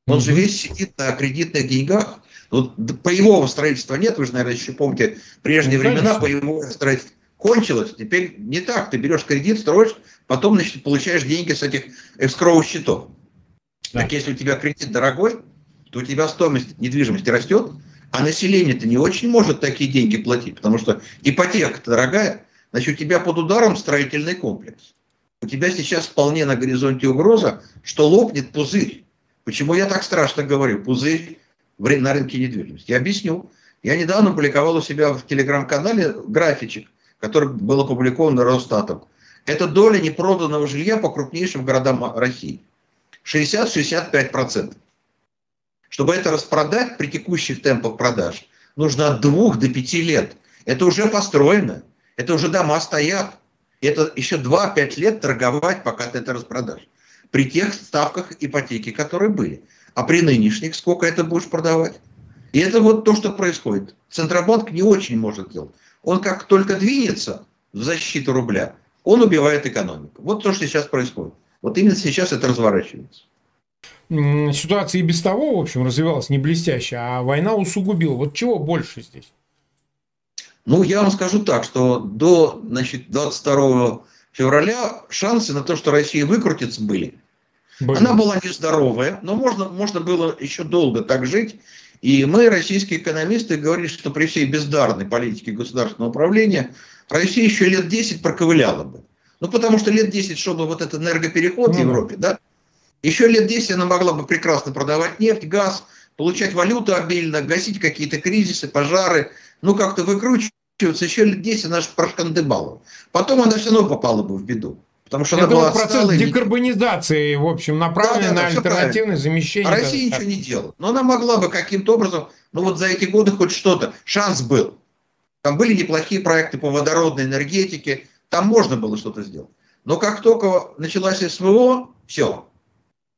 Он же весь сидит на кредитных деньгах, вот боевого строительства нет, вы же, наверное, еще помните прежние ну, времена, боевое строительство кончилось. Теперь не так. Ты берешь кредит, строишь, потом, значит, получаешь деньги с этих эскроу счетов. Да. Так если у тебя кредит дорогой, то у тебя стоимость недвижимости растет, а население-то не очень может такие деньги платить, потому что ипотека дорогая, значит, у тебя под ударом строительный комплекс. У тебя сейчас вполне на горизонте угроза, что лопнет пузырь. Почему я так страшно говорю? Пузырь на рынке недвижимости. Я объясню. Я недавно публиковал у себя в телеграм-канале графичек, который был опубликован Росстатом. Это доля непроданного жилья по крупнейшим городам России. 60-65%. Чтобы это распродать при текущих темпах продаж, нужно от двух до пяти лет. Это уже построено, это уже дома стоят. Это еще 2-5 лет торговать, пока ты это распродашь. При тех ставках ипотеки, которые были. А при нынешних сколько это будешь продавать? И это вот то, что происходит. Центробанк не очень может делать. Он как только двинется в защиту рубля, он убивает экономику. Вот то, что сейчас происходит. Вот именно сейчас это разворачивается. Ситуация и без того, в общем, развивалась не блестяще, а война усугубила. Вот чего больше здесь? Ну, я вам скажу так, что до значит, 22 февраля шансы на то, что Россия выкрутится, были. были. Она была нездоровая, но можно, можно было еще долго так жить. И мы, российские экономисты, говорили, что при всей бездарной политике государственного управления Россия еще лет 10 проковыляла бы. Ну, потому что лет 10 шел бы вот этот энергопереход mm-hmm. в Европе, да? Еще лет 10 она могла бы прекрасно продавать нефть, газ, получать валюту обильно, гасить какие-то кризисы, пожары, ну, как-то выкручиваться. Еще лет 10 она же прошкандыбала. Потом она все равно попала бы в беду. Потому что Это она была процесс отсталой, декарбонизации, в общем, направленный да, да, на альтернативное замещение. А Россия ничего не делала. Но она могла бы каким-то образом, ну вот за эти годы хоть что-то, шанс был. Там были неплохие проекты по водородной энергетике, там можно было что-то сделать. Но как только началась СВО, все.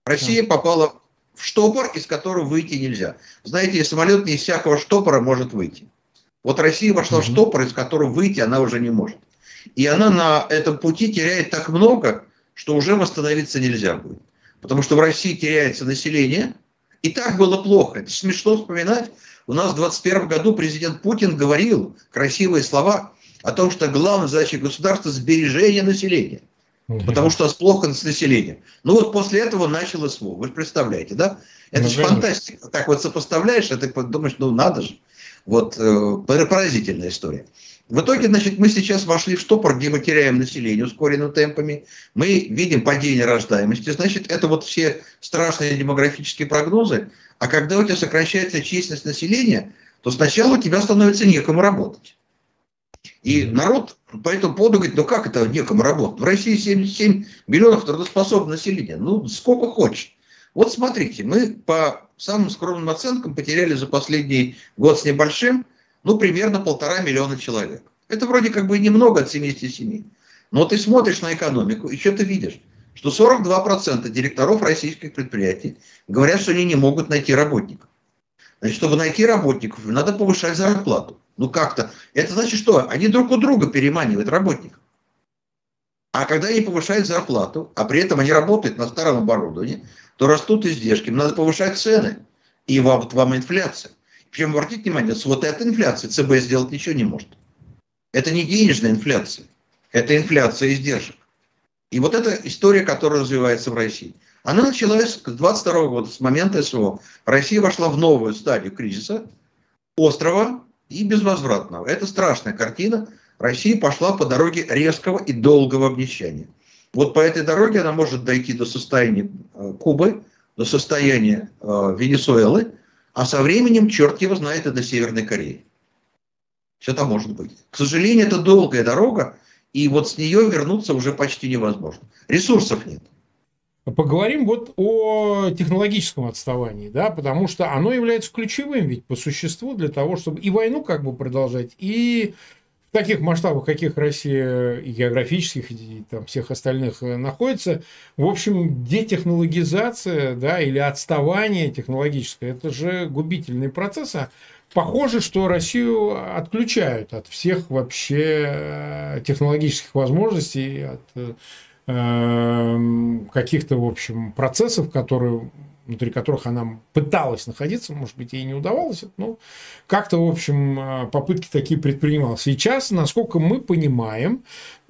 Россия попала в штопор, из которого выйти нельзя. Знаете, самолет не из всякого штопора может выйти. Вот Россия вошла в штопор, из которого выйти она уже не может. И она на этом пути теряет так много, что уже восстановиться нельзя будет. Потому что в России теряется население. И так было плохо. Это смешно вспоминать. У нас в 2021 году президент Путин говорил красивые слова о том, что главная задача государства – сбережение населения. Потому что у нас плохо с населением. Ну вот после этого начало СВО. Вы же представляете, да? Это ну, же фантастика. Так вот сопоставляешь, а ты думаешь, ну надо же. Вот э, поразительная история. В итоге, значит, мы сейчас вошли в штопор, где мы теряем население ускоренными темпами. Мы видим падение рождаемости. Значит, это вот все страшные демографические прогнозы. А когда у тебя сокращается численность населения, то сначала у тебя становится некому работать. И народ по этому поводу говорит, ну как это некому работать? В России 77 миллионов трудоспособного населения. Ну, сколько хочешь. Вот смотрите, мы по самым скромным оценкам потеряли за последний год с небольшим ну, примерно полтора миллиона человек. Это вроде как бы немного от 77. Но ты смотришь на экономику, и что ты видишь? Что 42% директоров российских предприятий говорят, что они не могут найти работников. Значит, чтобы найти работников, надо повышать зарплату. Ну как-то. Это значит что? Они друг у друга переманивают работников. А когда они повышают зарплату, а при этом они работают на старом оборудовании, то растут издержки. Надо повышать цены. И вам, вам инфляция. Причем, обратите внимание, с вот этой инфляцией ЦБ сделать ничего не может. Это не денежная инфляция, это инфляция издержек. И вот эта история, которая развивается в России, она началась с 22 года, с момента СВО. Россия вошла в новую стадию кризиса, острова и безвозвратного. Это страшная картина. Россия пошла по дороге резкого и долгого обнищания. Вот по этой дороге она может дойти до состояния э, Кубы, до состояния э, Венесуэлы, а со временем, черт его знает, и до Северной Кореи. Все это может быть. К сожалению, это долгая дорога, и вот с нее вернуться уже почти невозможно. Ресурсов нет. Поговорим вот о технологическом отставании, да, потому что оно является ключевым ведь по существу для того, чтобы и войну как бы продолжать, и в таких масштабах, каких Россия и географических, и там всех остальных э, находится, в общем, детехнологизация, да, или отставание технологическое, это же губительные процессы. Похоже, что Россию отключают от всех вообще э, технологических возможностей, от э, каких-то, в общем, процессов, которые внутри которых она пыталась находиться, может быть, ей не удавалось, но как-то, в общем, э, попытки такие предпринимал. Сейчас, насколько мы понимаем,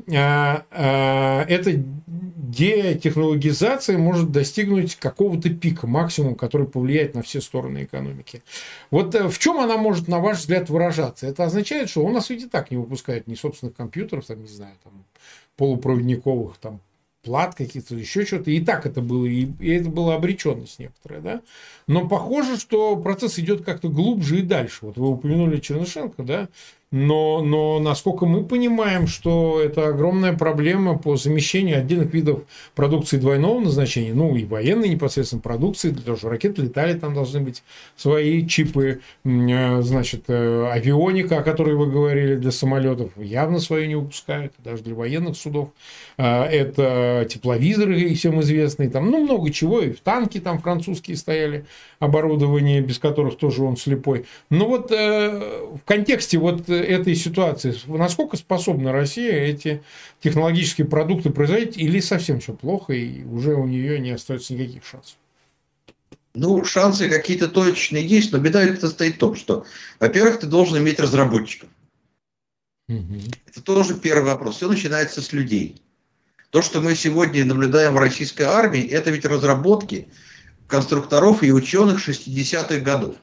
э, э, эта детехнологизация может достигнуть какого-то пика, максимум, который повлияет на все стороны экономики. Вот в чем она может, на ваш взгляд, выражаться? Это означает, что у нас ведь и так не выпускают ни собственных компьютеров, там, не знаю, там, полупроводниковых, там, плат каких-то, еще что-то. И так это было, и, это была обреченность некоторая, да. Но похоже, что процесс идет как-то глубже и дальше. Вот вы упомянули Чернышенко, да, но, но насколько мы понимаем, что это огромная проблема по замещению отдельных видов продукции двойного назначения, ну и военной непосредственно продукции, для того, что ракеты летали, там должны быть свои чипы, э, значит, э, авионика, о которой вы говорили, для самолетов, явно свою не выпускают, даже для военных судов. А, это тепловизоры всем известные, там, ну, много чего, и в танки там французские стояли, оборудование, без которых тоже он слепой. Но вот э, в контексте вот этой ситуации, насколько способна Россия эти технологические продукты производить, или совсем все плохо, и уже у нее не остается никаких шансов? Ну, шансы какие-то точные есть, но беда это стоит в том, что, во-первых, ты должен иметь разработчиков. Угу. Это тоже первый вопрос. Все начинается с людей. То, что мы сегодня наблюдаем в российской армии, это ведь разработки конструкторов и ученых 60-х годов.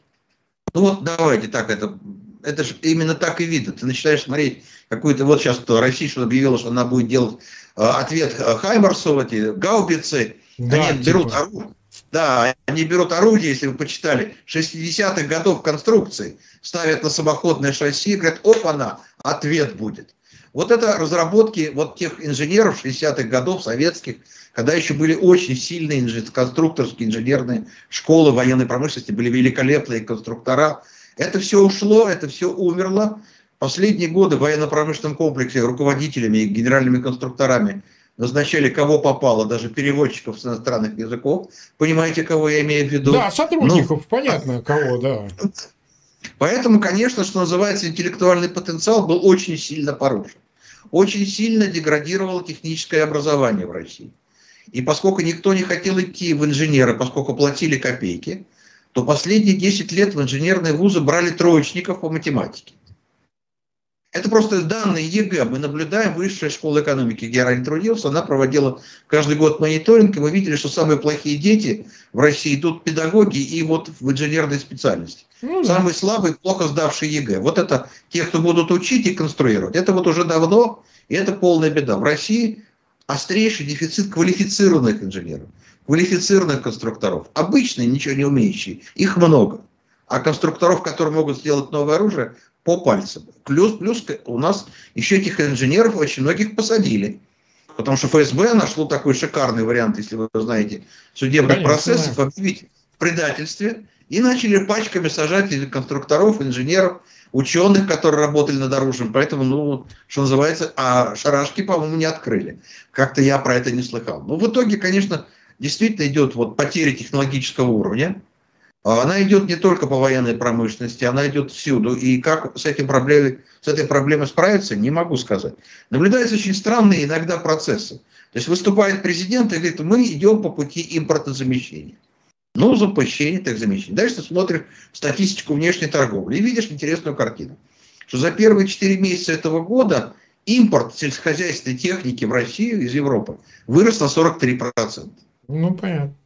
Ну вот давайте так это это же именно так и видно. Ты начинаешь смотреть какую-то, вот сейчас кто, Россия что объявила, что она будет делать э, ответ э, Хаймарсу, эти гаубицы, да, они типа. берут оружие. Да, они берут орудие, если вы почитали, 60-х годов конструкции, ставят на самоходное шасси и говорят, оп, она, ответ будет. Вот это разработки вот тех инженеров 60-х годов советских, когда еще были очень сильные конструкторские инженерные школы военной промышленности, были великолепные конструктора, это все ушло, это все умерло. Последние годы в военно-промышленном комплексе руководителями и генеральными конструкторами назначали кого попало, даже переводчиков с иностранных языков. Понимаете, кого я имею в виду? Да, сотрудников, ну, понятно, кого, да. Поэтому, конечно, что называется, интеллектуальный потенциал был очень сильно порушен. Очень сильно деградировало техническое образование в России. И поскольку никто не хотел идти в инженеры, поскольку платили копейки, то последние 10 лет в инженерные вузы брали троечников по математике. Это просто данные ЕГЭ. Мы наблюдаем высшая школа экономики, где я ранее трудился, она проводила каждый год мониторинг, и мы видели, что самые плохие дети в России идут педагоги и вот в инженерной специальности. Ну, да. Самые слабые, плохо сдавшие ЕГЭ. Вот это те, кто будут учить и конструировать. Это вот уже давно, и это полная беда. В России острейший дефицит квалифицированных инженеров квалифицированных конструкторов, обычные, ничего не умеющие, их много. А конструкторов, которые могут сделать новое оружие, по пальцам. Плюс, плюс у нас еще этих инженеров очень многих посадили. Потому что ФСБ нашло такой шикарный вариант, если вы знаете, судебных Конечно, процессов, объявить в предательстве. И начали пачками сажать конструкторов, инженеров, ученых, которые работали над оружием. Поэтому, ну, что называется, а шарашки, по-моему, не открыли. Как-то я про это не слыхал. Ну, в итоге, конечно, действительно идет вот потеря технологического уровня. А она идет не только по военной промышленности, она идет всюду. И как с, этим проблемой, с этой проблемой справиться, не могу сказать. Наблюдаются очень странные иногда процессы. То есть выступает президент и говорит, мы идем по пути импортозамещения. Ну, запущение, так замещение. Дальше ты смотришь статистику внешней торговли и видишь интересную картину. Что за первые 4 месяца этого года импорт сельскохозяйственной техники в Россию из Европы вырос на 43%. Ну, понятно.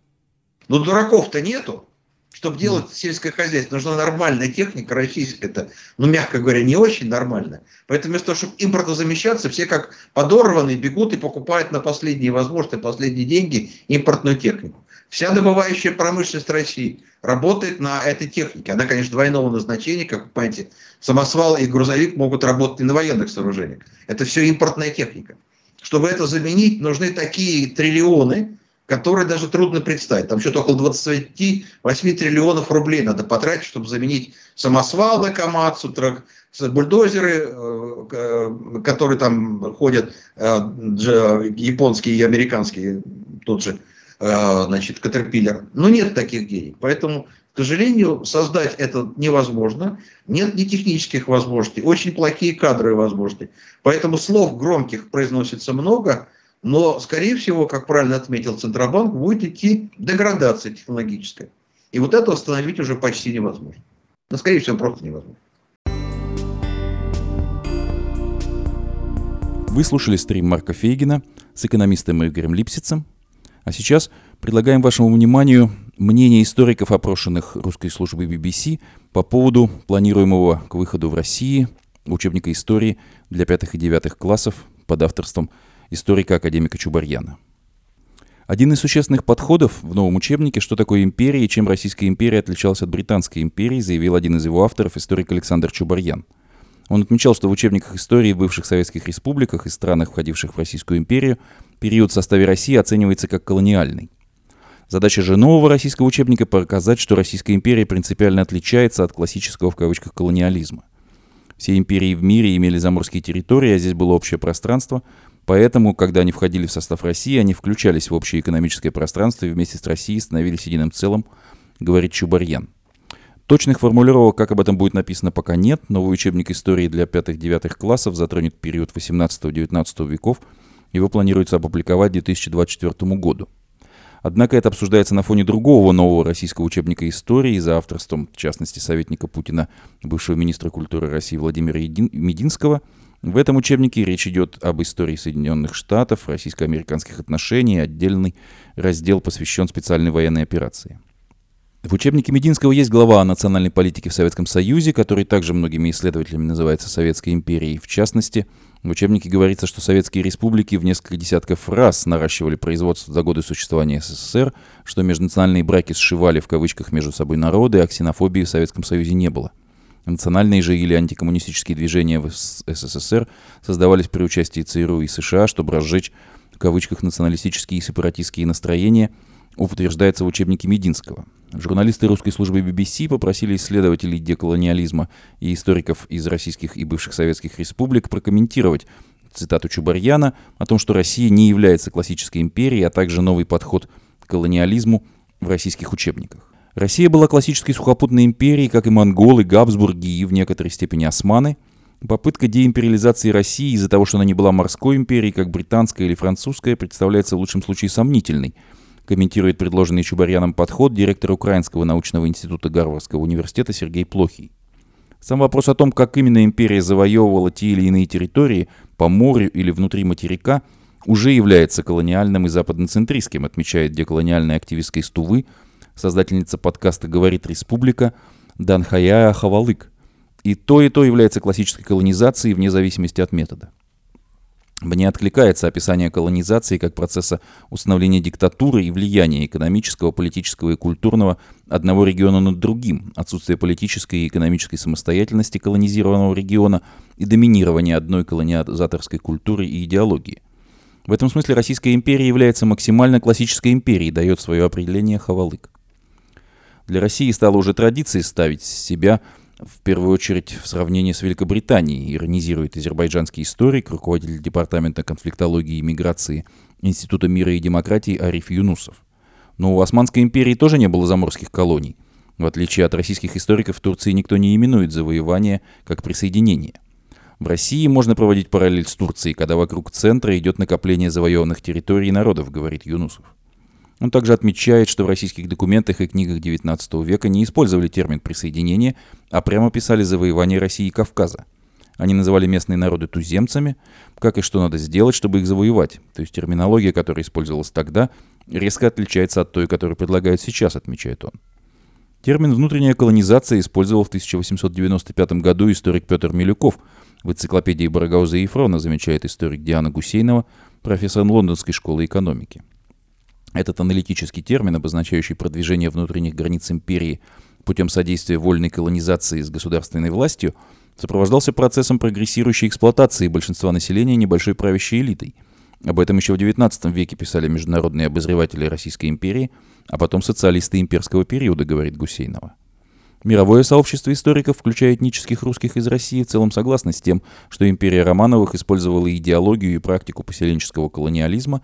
Но дураков-то нету. Чтобы делать сельское хозяйство, нужна нормальная техника, российская это, ну, мягко говоря, не очень нормальная. Поэтому вместо того, чтобы импортозамещаться, все как подорванные бегут и покупают на последние возможности, последние деньги импортную технику. Вся добывающая промышленность России работает на этой технике. Она, конечно, двойного назначения, как вы понимаете, самосвал и грузовик могут работать и на военных сооружениях. Это все импортная техника. Чтобы это заменить, нужны такие триллионы, которые даже трудно представить. Там что-то около 28 триллионов рублей надо потратить, чтобы заменить самосвалы Камацу, бульдозеры, э, э, которые там ходят, э, японские и американские, тот же, значит, Caterpillar. Но нет таких денег. Поэтому, к сожалению, создать это невозможно. Нет ни технических возможностей, очень плохие кадровые возможности. Поэтому слов громких произносится много – но, скорее всего, как правильно отметил Центробанк, будет идти деградация технологическая. И вот это остановить уже почти невозможно. Но, скорее всего, просто невозможно. Вы слушали стрим Марка Фейгина с экономистом Игорем Липсицем. А сейчас предлагаем вашему вниманию мнение историков, опрошенных русской службой BBC по поводу планируемого к выходу в России учебника истории для пятых и девятых классов под авторством историка-академика Чубарьяна. Один из существенных подходов в новом учебнике «Что такое империя и чем Российская империя отличалась от Британской империи» заявил один из его авторов, историк Александр Чубарьян. Он отмечал, что в учебниках истории в бывших советских республиках и странах, входивших в Российскую империю, период в составе России оценивается как колониальный. Задача же нового российского учебника показать, что Российская империя принципиально отличается от классического в кавычках колониализма. Все империи в мире имели заморские территории, а здесь было общее пространство, поэтому, когда они входили в состав России, они включались в общее экономическое пространство и вместе с Россией становились единым целым, говорит Чубарьян. Точных формулировок, как об этом будет написано, пока нет. Новый учебник истории для 5-9 классов затронет период 18-19 веков. Его планируется опубликовать к 2024 году. Однако это обсуждается на фоне другого нового российского учебника истории за авторством, в частности, советника Путина, бывшего министра культуры России Владимира Мединского. В этом учебнике речь идет об истории Соединенных Штатов, российско-американских отношений, отдельный раздел посвящен специальной военной операции. В учебнике Мединского есть глава о национальной политике в Советском Союзе, который также многими исследователями называется Советской империей. В частности, в учебнике говорится, что советские республики в несколько десятков раз наращивали производство за годы существования СССР, что межнациональные браки сшивали в кавычках между собой народы, а ксенофобии в Советском Союзе не было. Национальные же или антикоммунистические движения в СССР создавались при участии ЦРУ и США, чтобы разжечь в кавычках националистические и сепаратистские настроения, утверждается в учебнике Мединского. Журналисты русской службы BBC попросили исследователей деколониализма и историков из российских и бывших советских республик прокомментировать цитату Чубарьяна о том, что Россия не является классической империей, а также новый подход к колониализму в российских учебниках. Россия была классической сухопутной империей, как и монголы, Габсбурги и в некоторой степени османы. Попытка деимпериализации России из-за того, что она не была морской империей, как британская или французская, представляется в лучшем случае сомнительной – комментирует предложенный Чубарьяном подход директор Украинского научного института Гарвардского университета Сергей Плохий. Сам вопрос о том, как именно империя завоевывала те или иные территории по морю или внутри материка, уже является колониальным и западноцентристским, отмечает деколониальная активистка из Тувы, создательница подкаста «Говорит Республика» Данхая Хавалык. И то, и то является классической колонизацией вне зависимости от метода. Мне откликается описание колонизации как процесса установления диктатуры и влияния экономического, политического и культурного одного региона над другим, отсутствие политической и экономической самостоятельности колонизированного региона и доминирование одной колонизаторской культуры и идеологии. В этом смысле Российская империя является максимально классической империей, дает свое определение Хавалык. Для России стало уже традицией ставить себя в первую очередь в сравнении с Великобританией, иронизирует азербайджанский историк, руководитель Департамента конфликтологии и миграции Института мира и демократии Ариф Юнусов. Но у Османской империи тоже не было заморских колоний. В отличие от российских историков, в Турции никто не именует завоевание как присоединение. В России можно проводить параллель с Турцией, когда вокруг центра идет накопление завоеванных территорий и народов, говорит Юнусов. Он также отмечает, что в российских документах и книгах XIX века не использовали термин «присоединение», а прямо писали «завоевание России и Кавказа». Они называли местные народы туземцами, как и что надо сделать, чтобы их завоевать. То есть терминология, которая использовалась тогда, резко отличается от той, которую предлагают сейчас, отмечает он. Термин «внутренняя колонизация» использовал в 1895 году историк Петр Милюков. В энциклопедии Барагауза и Ефрона замечает историк Диана Гусейнова, профессор Лондонской школы экономики. Этот аналитический термин, обозначающий продвижение внутренних границ империи путем содействия вольной колонизации с государственной властью, сопровождался процессом прогрессирующей эксплуатации большинства населения небольшой правящей элитой. Об этом еще в XIX веке писали международные обозреватели Российской империи, а потом социалисты имперского периода, говорит Гусейнова. Мировое сообщество историков, включая этнических русских из России, в целом согласно с тем, что империя Романовых использовала идеологию и практику поселенческого колониализма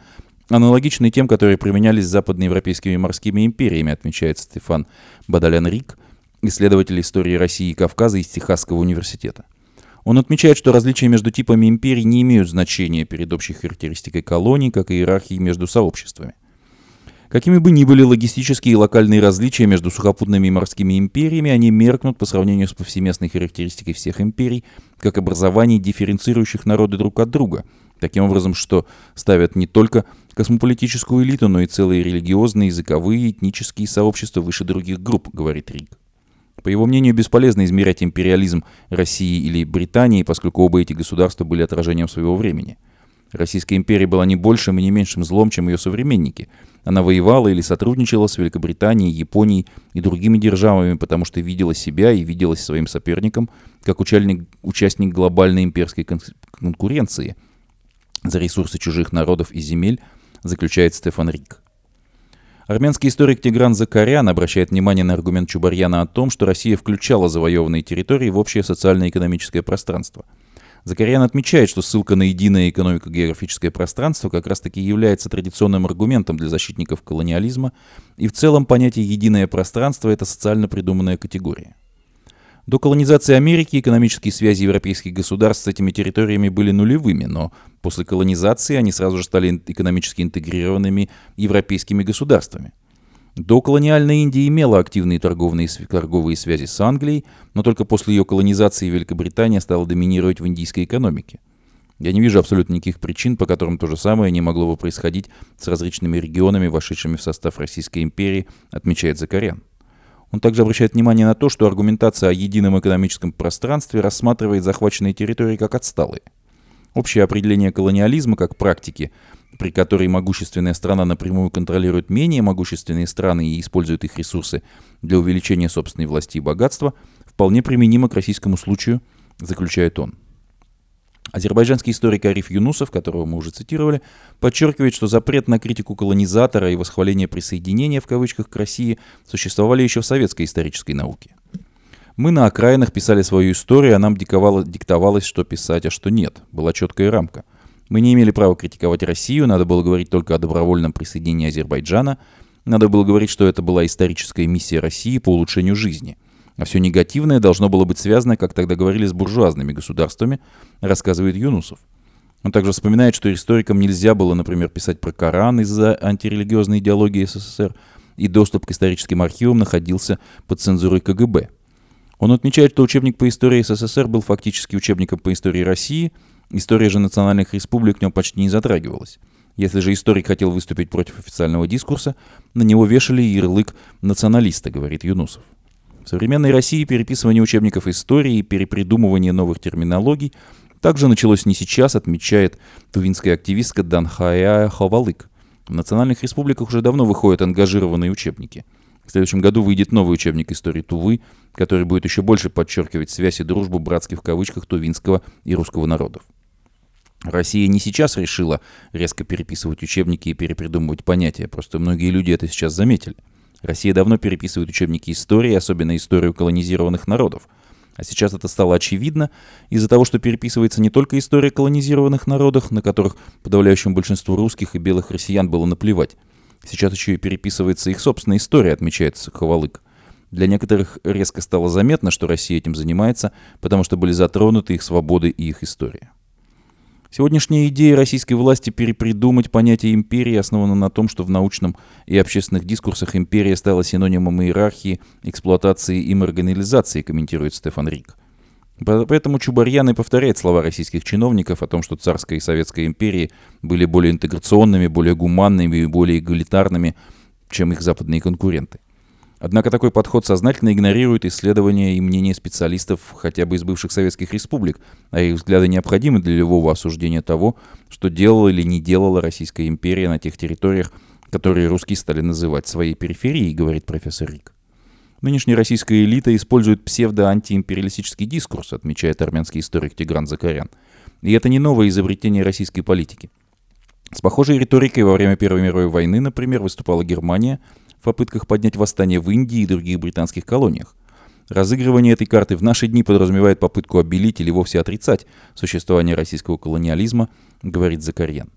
аналогичные тем, которые применялись западноевропейскими морскими империями, отмечает Стефан Бадалян-Рик, исследователь истории России и Кавказа из Техасского университета. Он отмечает, что различия между типами империй не имеют значения перед общей характеристикой колоний, как и иерархии между сообществами. Какими бы ни были логистические и локальные различия между сухопутными и морскими империями, они меркнут по сравнению с повсеместной характеристикой всех империй, как образований, дифференцирующих народы друг от друга, таким образом, что ставят не только космополитическую элиту, но и целые религиозные, языковые, этнические сообщества выше других групп, говорит Рик. По его мнению, бесполезно измерять империализм России или Британии, поскольку оба эти государства были отражением своего времени. Российская империя была не большим и не меньшим злом, чем ее современники. Она воевала или сотрудничала с Великобританией, Японией и другими державами, потому что видела себя и виделась своим соперником как участник, участник глобальной имперской конкуренции за ресурсы чужих народов и земель, заключает Стефан Рик. Армянский историк Тигран Закарян обращает внимание на аргумент Чубарьяна о том, что Россия включала завоеванные территории в общее социально-экономическое пространство. Закарян отмечает, что ссылка на единое экономико-географическое пространство как раз-таки является традиционным аргументом для защитников колониализма, и в целом понятие «единое пространство» — это социально придуманная категория. До колонизации Америки экономические связи европейских государств с этими территориями были нулевыми, но после колонизации они сразу же стали экономически интегрированными европейскими государствами. До колониальная Индия имела активные торговые, торговые связи с Англией, но только после ее колонизации Великобритания стала доминировать в индийской экономике. Я не вижу абсолютно никаких причин, по которым то же самое не могло бы происходить с различными регионами, вошедшими в состав Российской империи, отмечает Закарян. Он также обращает внимание на то, что аргументация о едином экономическом пространстве рассматривает захваченные территории как отсталые. Общее определение колониализма как практики, при которой могущественная страна напрямую контролирует менее могущественные страны и использует их ресурсы для увеличения собственной власти и богатства, вполне применимо к российскому случаю, заключает он. Азербайджанский историк Ариф Юнусов, которого мы уже цитировали, подчеркивает, что запрет на критику колонизатора и восхваление присоединения в кавычках к России существовали еще в советской исторической науке. Мы на окраинах писали свою историю, а нам диктовалось, что писать, а что нет. Была четкая рамка. Мы не имели права критиковать Россию, надо было говорить только о добровольном присоединении Азербайджана, надо было говорить, что это была историческая миссия России по улучшению жизни – а все негативное должно было быть связано, как тогда говорили, с буржуазными государствами, рассказывает Юнусов. Он также вспоминает, что историкам нельзя было, например, писать про Коран из-за антирелигиозной идеологии СССР, и доступ к историческим архивам находился под цензурой КГБ. Он отмечает, что учебник по истории СССР был фактически учебником по истории России, история же национальных республик в нем почти не затрагивалась. Если же историк хотел выступить против официального дискурса, на него вешали ярлык националиста, говорит Юнусов. В современной России переписывание учебников истории и перепридумывание новых терминологий также началось не сейчас, отмечает тувинская активистка Данхая Хавалык. В национальных республиках уже давно выходят ангажированные учебники. В следующем году выйдет новый учебник истории Тувы, который будет еще больше подчеркивать связь и дружбу братских в кавычках тувинского и русского народов. Россия не сейчас решила резко переписывать учебники и перепридумывать понятия, просто многие люди это сейчас заметили. Россия давно переписывает учебники истории, особенно историю колонизированных народов. А сейчас это стало очевидно из-за того, что переписывается не только история колонизированных народов, на которых подавляющему большинству русских и белых россиян было наплевать. Сейчас еще и переписывается их собственная история, отмечает Ховалык. Для некоторых резко стало заметно, что Россия этим занимается, потому что были затронуты их свободы и их история. Сегодняшняя идея российской власти перепридумать понятие империи основана на том, что в научном и общественных дискурсах империя стала синонимом иерархии, эксплуатации и маргинализации, комментирует Стефан Рик. Поэтому Чубарьян и повторяет слова российских чиновников о том, что царская и советская империи были более интеграционными, более гуманными и более эгалитарными, чем их западные конкуренты. Однако такой подход сознательно игнорирует исследования и мнения специалистов хотя бы из бывших советских республик, а их взгляды необходимы для любого осуждения того, что делала или не делала Российская империя на тех территориях, которые русские стали называть своей периферией, говорит профессор Рик. Нынешняя российская элита использует псевдо-антиимпериалистический дискурс, отмечает армянский историк Тигран Закарян. И это не новое изобретение российской политики. С похожей риторикой во время Первой мировой войны, например, выступала Германия – в попытках поднять восстание в Индии и других британских колониях. Разыгрывание этой карты в наши дни подразумевает попытку обелить или вовсе отрицать существование российского колониализма, говорит Закарьян.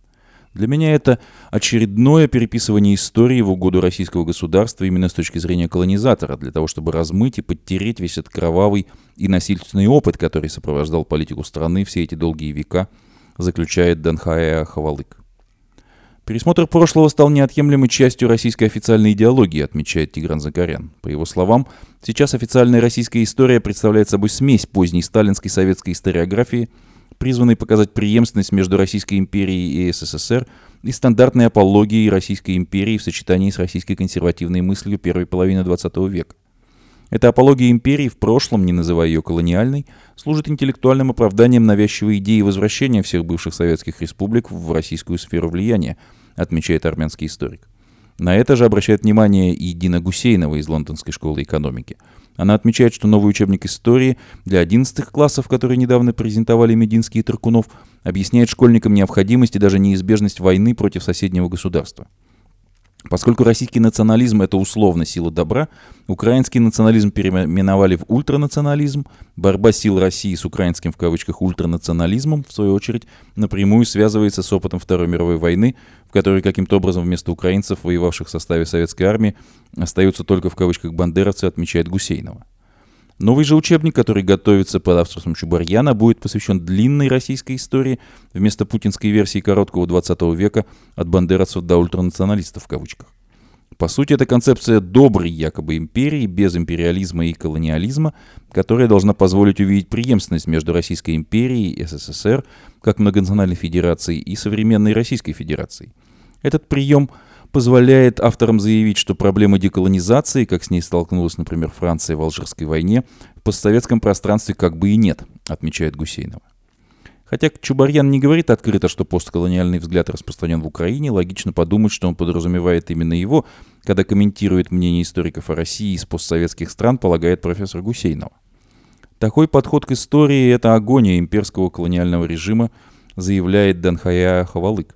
Для меня это очередное переписывание истории в угоду российского государства именно с точки зрения колонизатора, для того, чтобы размыть и подтереть весь этот кровавый и насильственный опыт, который сопровождал политику страны все эти долгие века, заключает Данхая Хавалык. Пересмотр прошлого стал неотъемлемой частью российской официальной идеологии, отмечает Тигран Закарян. По его словам, сейчас официальная российская история представляет собой смесь поздней сталинской советской историографии, призванной показать преемственность между Российской империей и СССР, и стандартной апологией Российской империи в сочетании с российской консервативной мыслью первой половины XX века. Эта апология империи в прошлом, не называя ее колониальной, служит интеллектуальным оправданием навязчивой идеи возвращения всех бывших советских республик в российскую сферу влияния, отмечает армянский историк. На это же обращает внимание и Дина Гусейнова из Лондонской школы экономики. Она отмечает, что новый учебник истории для 11 классов, который недавно презентовали Мединский и Таркунов, объясняет школьникам необходимость и даже неизбежность войны против соседнего государства. Поскольку российский национализм – это условно сила добра, украинский национализм переименовали в ультранационализм, борьба сил России с украинским в кавычках ультранационализмом, в свою очередь, напрямую связывается с опытом Второй мировой войны, в которой каким-то образом вместо украинцев, воевавших в составе советской армии, остаются только в кавычках бандеровцы, отмечает Гусейнова. Новый же учебник, который готовится под авторством Чубарьяна, будет посвящен длинной российской истории вместо путинской версии короткого 20 века от бандеровцев до ультранационалистов в кавычках. По сути, это концепция доброй якобы империи без империализма и колониализма, которая должна позволить увидеть преемственность между Российской империей и СССР как многонациональной федерацией и современной Российской Федерацией. Этот прием – позволяет авторам заявить, что проблемы деколонизации, как с ней столкнулась, например, Франция в Алжирской войне, в постсоветском пространстве как бы и нет, отмечает Гусейнова. Хотя Чубарьян не говорит открыто, что постколониальный взгляд распространен в Украине, логично подумать, что он подразумевает именно его, когда комментирует мнение историков о России из постсоветских стран, полагает профессор Гусейнова. Такой подход к истории – это агония имперского колониального режима, заявляет Данхая Хавалык.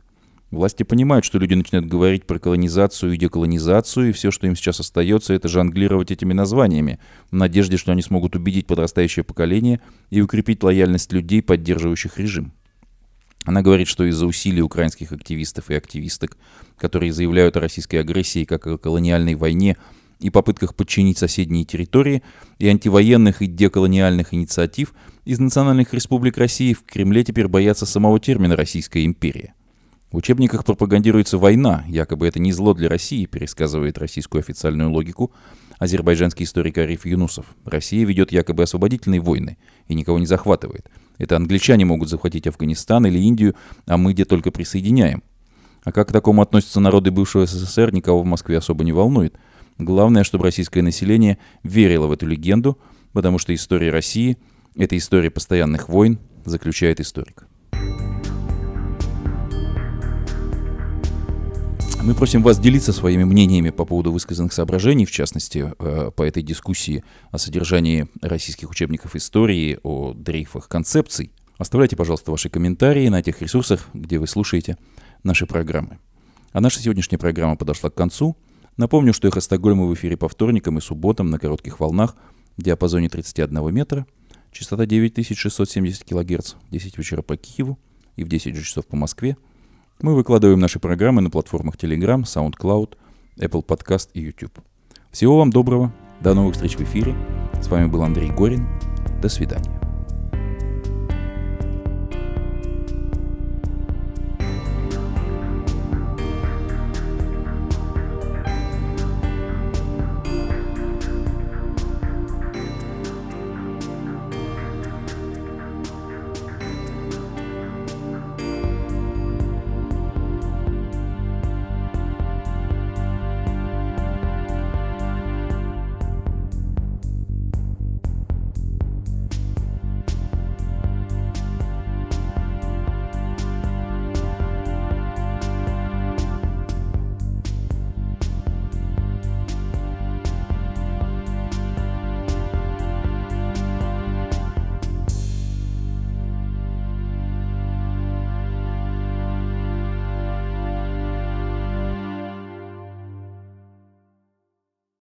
Власти понимают, что люди начинают говорить про колонизацию и деколонизацию, и все, что им сейчас остается, это жонглировать этими названиями, в надежде, что они смогут убедить подрастающее поколение и укрепить лояльность людей, поддерживающих режим. Она говорит, что из-за усилий украинских активистов и активисток, которые заявляют о российской агрессии как о колониальной войне и попытках подчинить соседние территории, и антивоенных и деколониальных инициатив, из национальных республик России в Кремле теперь боятся самого термина «Российская империя». В учебниках пропагандируется война, якобы это не зло для России, пересказывает российскую официальную логику азербайджанский историк Ариф Юнусов. Россия ведет якобы освободительные войны и никого не захватывает. Это англичане могут захватить Афганистан или Индию, а мы где только присоединяем. А как к такому относятся народы бывшего СССР, никого в Москве особо не волнует. Главное, чтобы российское население верило в эту легенду, потому что история России – это история постоянных войн, заключает историк. Мы просим вас делиться своими мнениями по поводу высказанных соображений, в частности, э, по этой дискуссии о содержании российских учебников истории, о дрейфах концепций. Оставляйте, пожалуйста, ваши комментарии на тех ресурсах, где вы слушаете наши программы. А наша сегодняшняя программа подошла к концу. Напомню, что «Эхо Стокгольма» в эфире по вторникам и субботам на коротких волнах в диапазоне 31 метра, частота 9670 кГц, 10 вечера по Киеву и в 10 часов по Москве – мы выкладываем наши программы на платформах Telegram, SoundCloud, Apple Podcast и YouTube. Всего вам доброго. До новых встреч в эфире. С вами был Андрей Горин. До свидания.